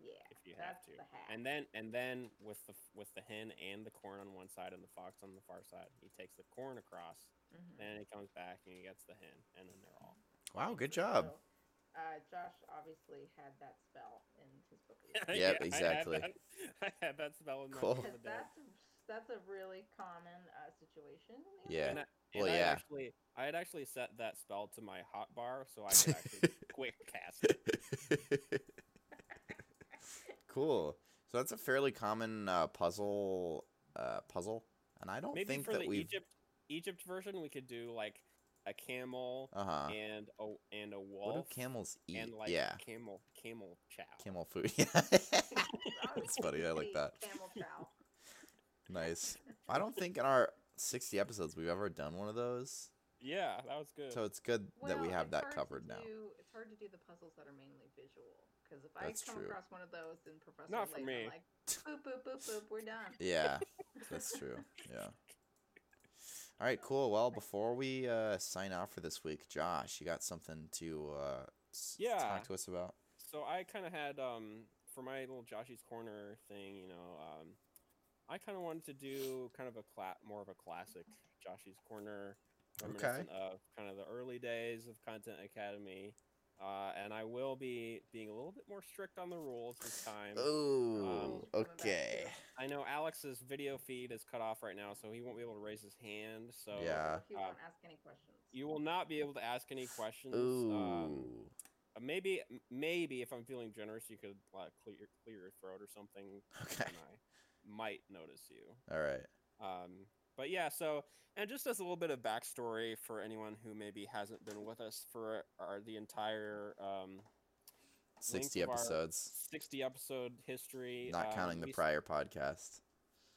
yeah, if you have to. the hack. And then and then with the with the hen and the corn on one side and the fox on the far side, he takes the corn across, Mhm. then he comes back and he gets the hen, and then they're all. Wow, good job. So, uh, Josh obviously had that spell in his book. [laughs] Yep, rules. Yeah, I had exactly. that- [laughs] I had that spell in my Cool. book the dead. that's that's a really common uh, situation. Yeah. And I, Well, I yeah. actually, I had actually set that spell to my hot bar, so I could actually [laughs] quick cast it. Cool. So that's a fairly common uh, puzzle. Uh, puzzle, and I don't Maybe think for that the we've. Egypt Egypt version, we could do like a camel Uh huh. and a and a wall. What wolf do camels eat? and like yeah, camel camel chow. camel food. Yeah, [laughs] [laughs] that's funny. I like that. Camel chow. [laughs] Nice. I don't think in our 60 episodes we've ever done one of those. Yeah, that was good. So it's good that we have that hard to covered now. do- It's hard to do the puzzles that are mainly visual. Because if That's I come true. across one of those in Professor Not for Layton, me. Like, boop, boop, boop, boop, we're done. [laughs] Yeah, that's true. Yeah. [laughs] All right, cool. Well, before we uh, sign off for this week, Josh, you got something to uh, s- Yeah. talk to us about? so I kind of had um for my little Joshy's corner thing, you know, um, I kind of wanted to do kind of a cla- more of a classic Joshy's corner, Okay. of kind of the early days of Content Academy. Uh, and I will be being a little bit more strict on the rules this time. Oh, Rules coming back okay. I know Alex's video feed is cut off right now, so he won't be able to raise his hand. So Yeah. He um, won't ask any questions. you will not be able to ask any questions. Ooh. Um, uh, maybe, maybe if I'm feeling generous, you could like clear clear your throat or something. Okay. And I might notice you. All right. Um, but yeah, so and just as a little bit of backstory for anyone who maybe hasn't been with us for our, the entire um, 60 episodes, 60 episode history, not um, counting the we s- prior podcast.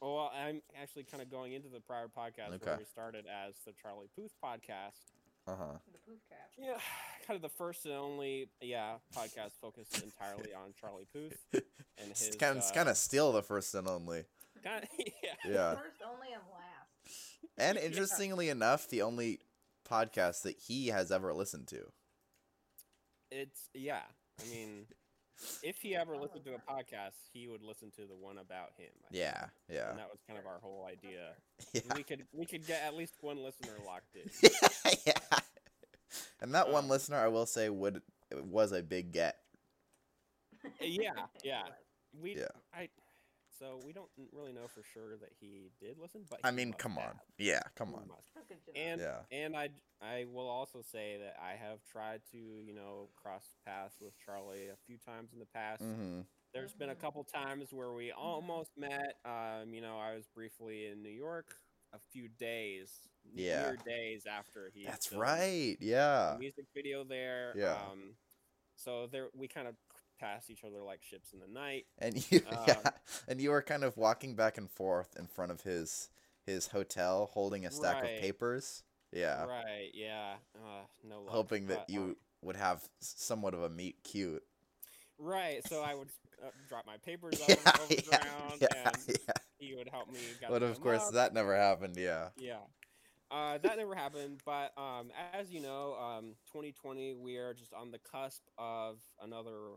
Well, I'm actually kind of going into the prior podcast Okay. where we started as the Charlie Puth podcast. Uh huh. The poof cast. Yeah, kind of the first and only yeah podcast focused entirely on Charlie [laughs] Puth and his It's kind of, it's uh, kind of still the first and only. kind of [laughs] yeah. Yeah. First, only, and last. And [laughs] Yeah. interestingly enough, the only podcast that he has ever listened to. It's yeah. I mean, if he ever listened to a podcast, he would listen to the one about him. I think. Yeah, yeah, And that was kind of our whole idea. [laughs] yeah. We could we could get at least one listener locked in. [laughs] yeah. And that one Um, listener, I will say, would was a big get. yeah, yeah. We Yeah. I so we don't really know for sure that he did listen, but I mean, come on. have. Yeah, come on. must. That's good to know. And Yeah. and I I will also say that I have tried to you know cross paths with Charlie a few times in the past. hmm There's been a Mhm. couple times where we almost met. Um, you know, I was briefly in New York a few days, Yeah. days after he. That's right. Yeah. music video there. Yeah. Um, so there we kind of passed each other like ships in the night. And [laughs] you, Um, yeah, and you were kind of walking back and forth in front of his his hotel, holding a stack Right. of papers. Yeah, Right. Yeah. Uh, no. Luck, hoping that but, you um, would have somewhat of a meet cute. Right. So I would [laughs] uh, drop my papers Yeah, on the yeah, ground, [laughs] yeah, and yeah. he would help me. But of course, up. that never happened. Yeah. Yeah. Uh, that never happened, but um, as you know, um, 2020, we are just on the cusp of another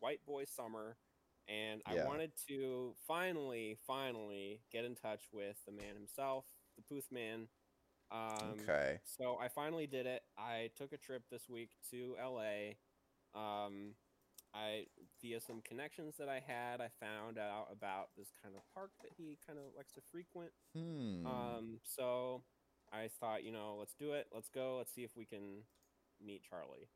white boy summer, and I Yeah. wanted to finally, finally get in touch with the man himself, the Puth Man. Um, okay. So I finally did it. I took a trip this week to LA. Um, I via some connections that I had, I found out about this kind of park that he kind of likes to frequent. Hmm. Um, so I thought, you know, let's do it. Let's go. Let's see if we can meet Charlie.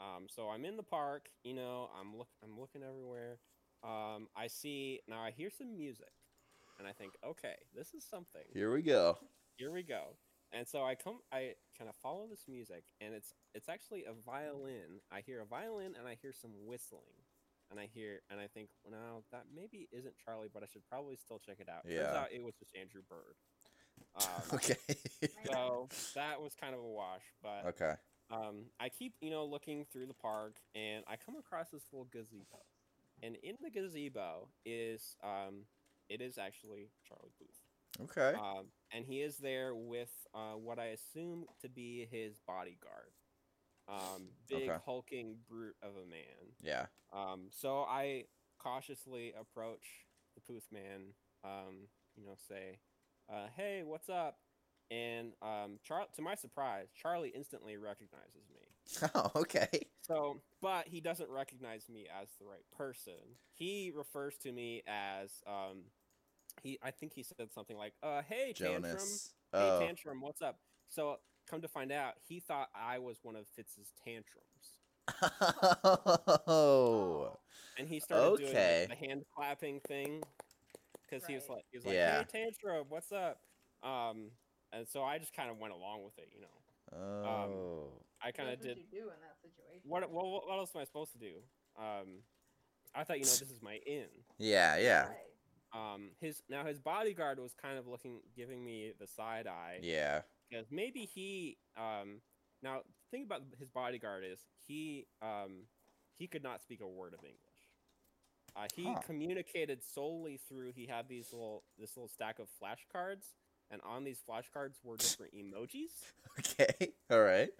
Um, so I'm in the park. You know, I'm look. I'm looking everywhere. Um, I see now. I hear some music, and I think, okay, this is something Here we go. here we go. And so I come, I kind of follow this music, and it's it's actually a violin. I hear a violin, and I hear some whistling, and I hear, and I think, well, that maybe isn't Charlie, but I should probably still check it out. Yeah. Turns out it was just Andrew Bird. [laughs] Um, okay. so that was kind of a wash, but okay. um, I keep, you know, looking through the park, and I come across this little gazebo, and in the gazebo is, um, it is actually Charlie Puth. Okay. Um, and he is there with uh, what I assume to be his bodyguard. Um, big Okay. hulking brute of a man. yeah. Um, so I cautiously approach the Puth Man. Um, you know, say, uh, "Hey, what's up?" And um, Char- to my surprise, Charlie instantly recognizes me. [laughs] Oh, okay. So, but he doesn't recognize me as the right person. He refers to me as um, he. I think he said something like, "Uh, hey, tantrum." Jonas. Hey, Oh. Tantrum, what's up? So, come to find out, he thought I was one of Fitz's tantrums. [laughs] oh. And he started doing Okay. the, the hand clapping thing. Because he was like, he was like, Yeah. hey, Tantrum, what's up? Um, and so I just kind of went along with it, you know. Oh. I kind of did. What you do in that situation? What, what, what else am I supposed to do? Um, I thought, you know, this is my in. yeah, yeah. Right. Um, his now his bodyguard was kind of looking, giving me the side eye. Yeah. because maybe he um now the thing about his bodyguard is he um he could not speak a word of english uh, he Huh. communicated solely through he had these little this little stack of flashcards and on these flashcards were different [laughs] emojis Okay. All right.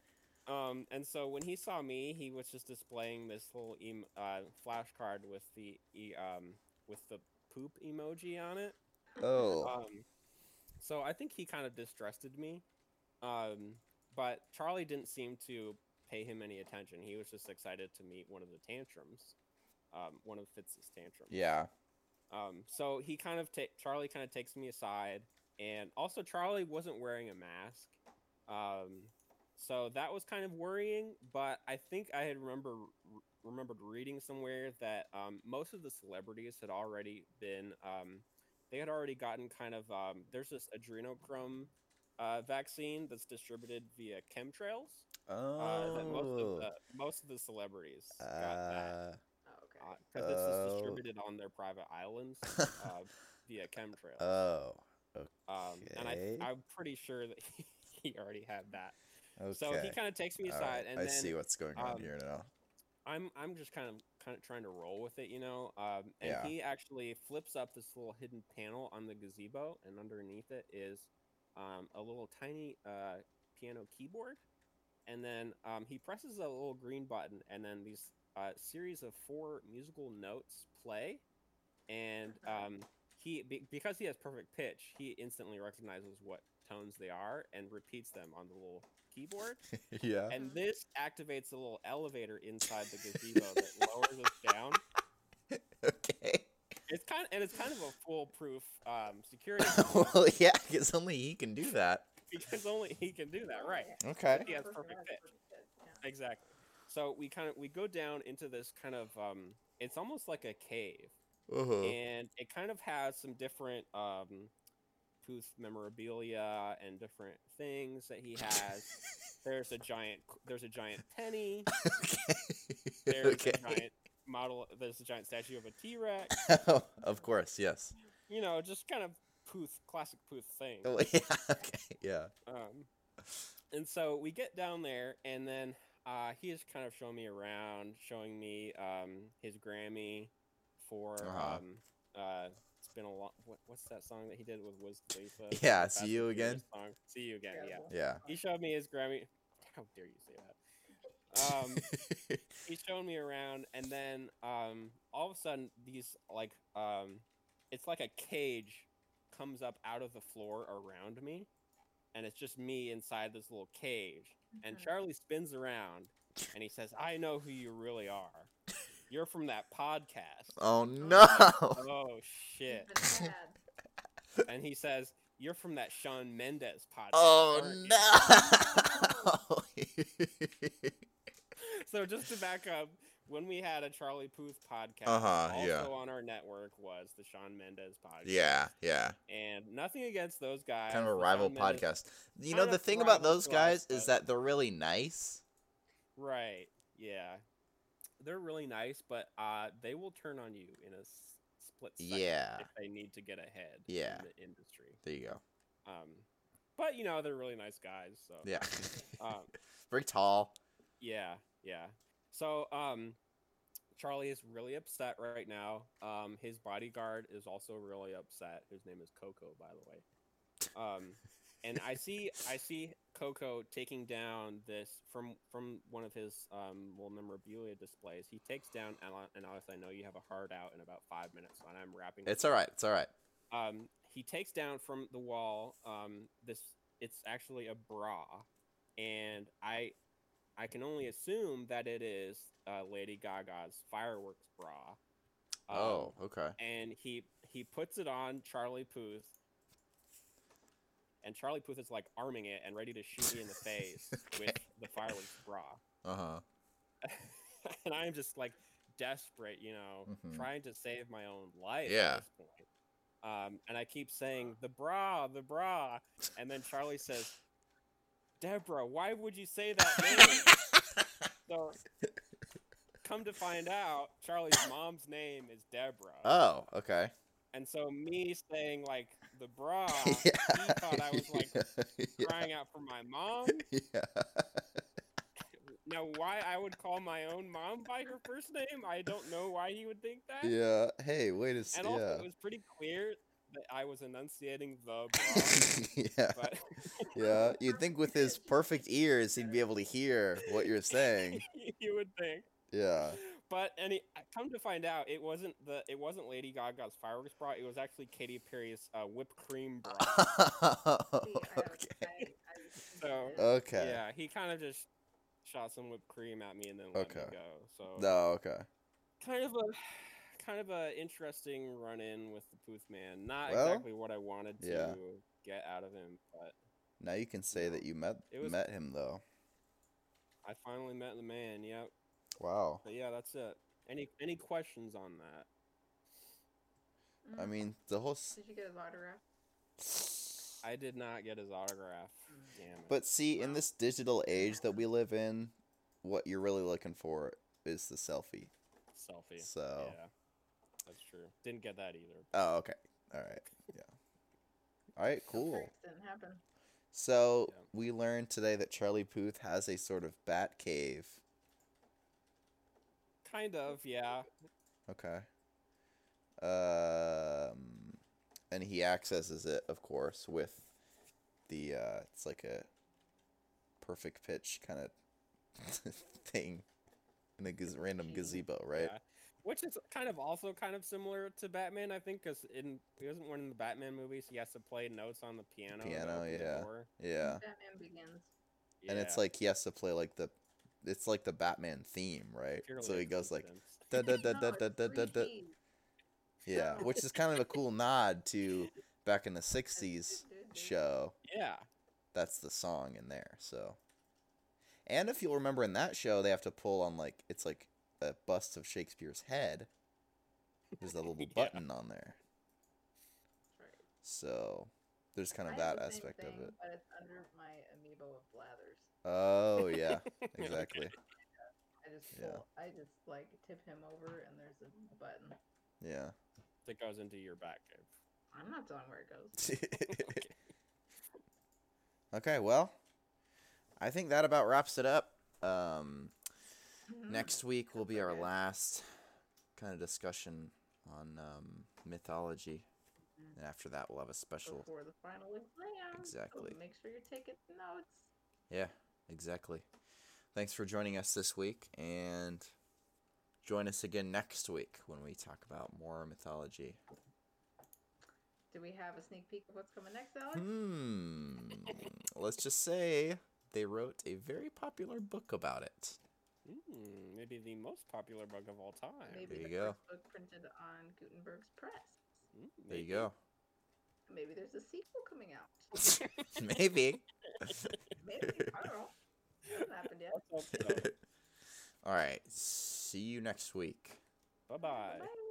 um and so when he saw me he was just displaying this little em- uh, flashcard with the e- um with the poop emoji on it Oh. um, so I think he kind of distrusted me. Um, but Charlie didn't seem to pay him any attention. He was just excited to meet one of the tantrums, um, one of Fitz's tantrums. yeah. Um, so he kind of ta- Charlie kind of takes me aside, and also Charlie wasn't wearing a mask. Um, so that was kind of worrying. But I think I had remember remembered reading somewhere that um, most of the celebrities had already been um, they had already gotten kind of um, there's this adrenochrome uh, vaccine that's distributed via chemtrails. Uh, that most of Oh. the most of the celebrities got that Uh, Oh. Because this is distributed on their private islands [laughs] uh, via chemtrails. oh. um, and I, I'm pretty sure that he, [laughs] he already had that. Okay. So he kind of takes me aside, right, and I then see what's going on um, here now. I'm I'm just kind of kind of trying to roll with it, you know. Um, and Yeah. he actually flips up this little hidden panel on the gazebo, and underneath it is um, a little tiny uh, piano keyboard. And then um, he presses a little green button, and then these uh, series of four musical notes play. And um, he be, because he has perfect pitch, he instantly recognizes what tones they are and repeats them on the little keyboard [laughs] yeah. and this activates a little elevator inside the gazebo that [laughs] lowers us down. okay. It's kind of, and it's kind of a foolproof um, security [laughs] well, yeah, because only he can do that. because only he can do that, right? Okay. He has perfect pitch. pitch, yeah. Exactly. So we kind of we go down into this kind of um, it's almost like a cave, Uh-huh. and it kind of has some different um, Puth memorabilia and different things that he has. [laughs] there's a giant there's a giant penny. okay. There's okay. a giant model. There's a giant statue of a T Rex. [laughs] of course, yes. you know, just kind of Puth, classic Puth thing. Oh, [laughs] yeah. Okay. Yeah. Um, and so we get down there, and then uh, he is kind of showing me around, showing me um, his Grammy for. Uh-huh. Um, uh, it's been a long. What, what's that song that he did with Wiz Khalifa? [laughs] Yeah, The See You Again? Song. See you again. Yeah. Terrible. Yeah. He showed me his Grammy. [laughs] How dare you say that? Um, [laughs] he's showing me around and then um all of a sudden these like um it's like a cage comes up out of the floor around me and it's just me inside this little cage and charlie spins around and he says i know who you really are you're from that podcast oh no. oh shit He's been bad. and he says you're from that Shawn Mendes podcast Oh no. [laughs] so just to back up, when we had a Charlie Puth podcast, Uh-huh, also yeah. on our network was the Shawn Mendes podcast. yeah, yeah. and nothing against those guys. Kind of a rival podcast. You know the thing about those guys is that they're really nice. right? Yeah, they're really nice, but uh, they will turn on you in a s- split second Yeah. if they need to get ahead Yeah. in the industry. There you go. Um, but you know they're really nice guys, so Yeah. um, [laughs] Very tall. Yeah, yeah. So, um, Charlie is really upset right now. Um, his bodyguard is also really upset. His name is Coco, by the way. Um, and I see, I see Coco taking down this from from one of his um little memorabilia displays. He takes down, and Alex, I know you have a hard out in about five minutes, and I'm wrapping. It's all right. It's all right. um, he takes down from the wall um, this it's actually a bra and i i can only assume that it is uh, lady gaga's fireworks bra Um, oh, okay. and he he puts it on charlie puth and charlie puth is like arming it and ready to shoot me in the [laughs] face with the fireworks bra Uh huh. [laughs] and i'm just like desperate you know Mhm. trying to save my own life Yeah. at this point um, and i keep saying the bra the bra and then charlie says deborah why would you say that name [laughs] so come to find out charlie's [coughs] mom's name is deborah oh, okay. and so me saying like the bra [laughs] yeah. he thought i was like [laughs] yeah. crying out for my mom Yeah. now why i would call my own mom by her first name i don't know why he would think that Yeah. Hey, wait a s- and also yeah. it was pretty clear that i was enunciating the [laughs] yeah. but [laughs] Yeah. You'd think with his [laughs] perfect ears he'd be able to hear what you're saying. you would think Yeah. but and any come to find out it wasn't the it wasn't lady gaga's fireworks bra it was actually Katy perry's uh, whipped cream bra okay. I, I was So. Okay. yeah he kind of just shot some whipped cream at me and then let Okay. me go so No, okay. kind of a kind of a interesting run in with the Puth Man. Not Well, exactly what I wanted to yeah. get out of him, but Now you can say No. that you met It was- met him though. I finally met the man. Yep. Wow. But yeah, that's it. Any any questions on that? I Mm. mean, the whole. S- Did you get his autograph? I did not get his autograph. Damn it. But see, in this digital age that we live in, what you're really looking for is the selfie. selfie. So. Yeah, that's true. Didn't get that either. Oh, okay. All right. Yeah. All right. Cool. Didn't happen. So Yeah. we learned today that Charlie Puth has a sort of bat cave. Kind of, yeah. Okay. Um, and he accesses it, of course, with the uh, it's like a perfect pitch kind of [laughs] thing in a gaz- random gazebo, right? Yeah. Which is kind of also kind of similar to Batman, I think, because in he doesn't one in the Batman movies he has to play notes on the piano. to Piano, yeah. door. Yeah. Batman Begins. And it's like he has to play like the, it's like the Batman theme, right? purely so he goes like da da da da da da da da. [laughs] Yeah, which is kind of a cool nod to back in the '60s show. yeah, That's the song in there. So, and if you'll remember in that show, they have to pull on like it's like a bust of Shakespeare's head. There's a little [laughs] Yeah. button on there, Right. so there's kind of I that have the same aspect thing, of it. But it's under my amiibo of Blathers. Oh yeah, [laughs] [laughs] exactly. I just Yeah. pull, I just like tip him over and there's a button. Yeah. that goes into your back cave. I'm not telling where it goes. okay, well, I think that about wraps it up. Um. Next week will be our last kind of discussion on um, mythology, and after that, we'll have a special. before the final exam. so Exactly. make sure you're taking notes. Yeah, exactly. Thanks for joining us this week, and join us again next week when we talk about more mythology. Do we have a sneak peek of what's coming next, Alex? Hmm. Let's just say they wrote a very popular book about it. Mm, maybe the most popular book of all time. Maybe There the you go. first book printed on Gutenberg's press. Mm, There you go. Maybe there's a sequel coming out. [laughs] [laughs] Maybe. [laughs] Maybe I don't know. Hasn't happened yet. So. All right. See you next week. Bye bye. Bye.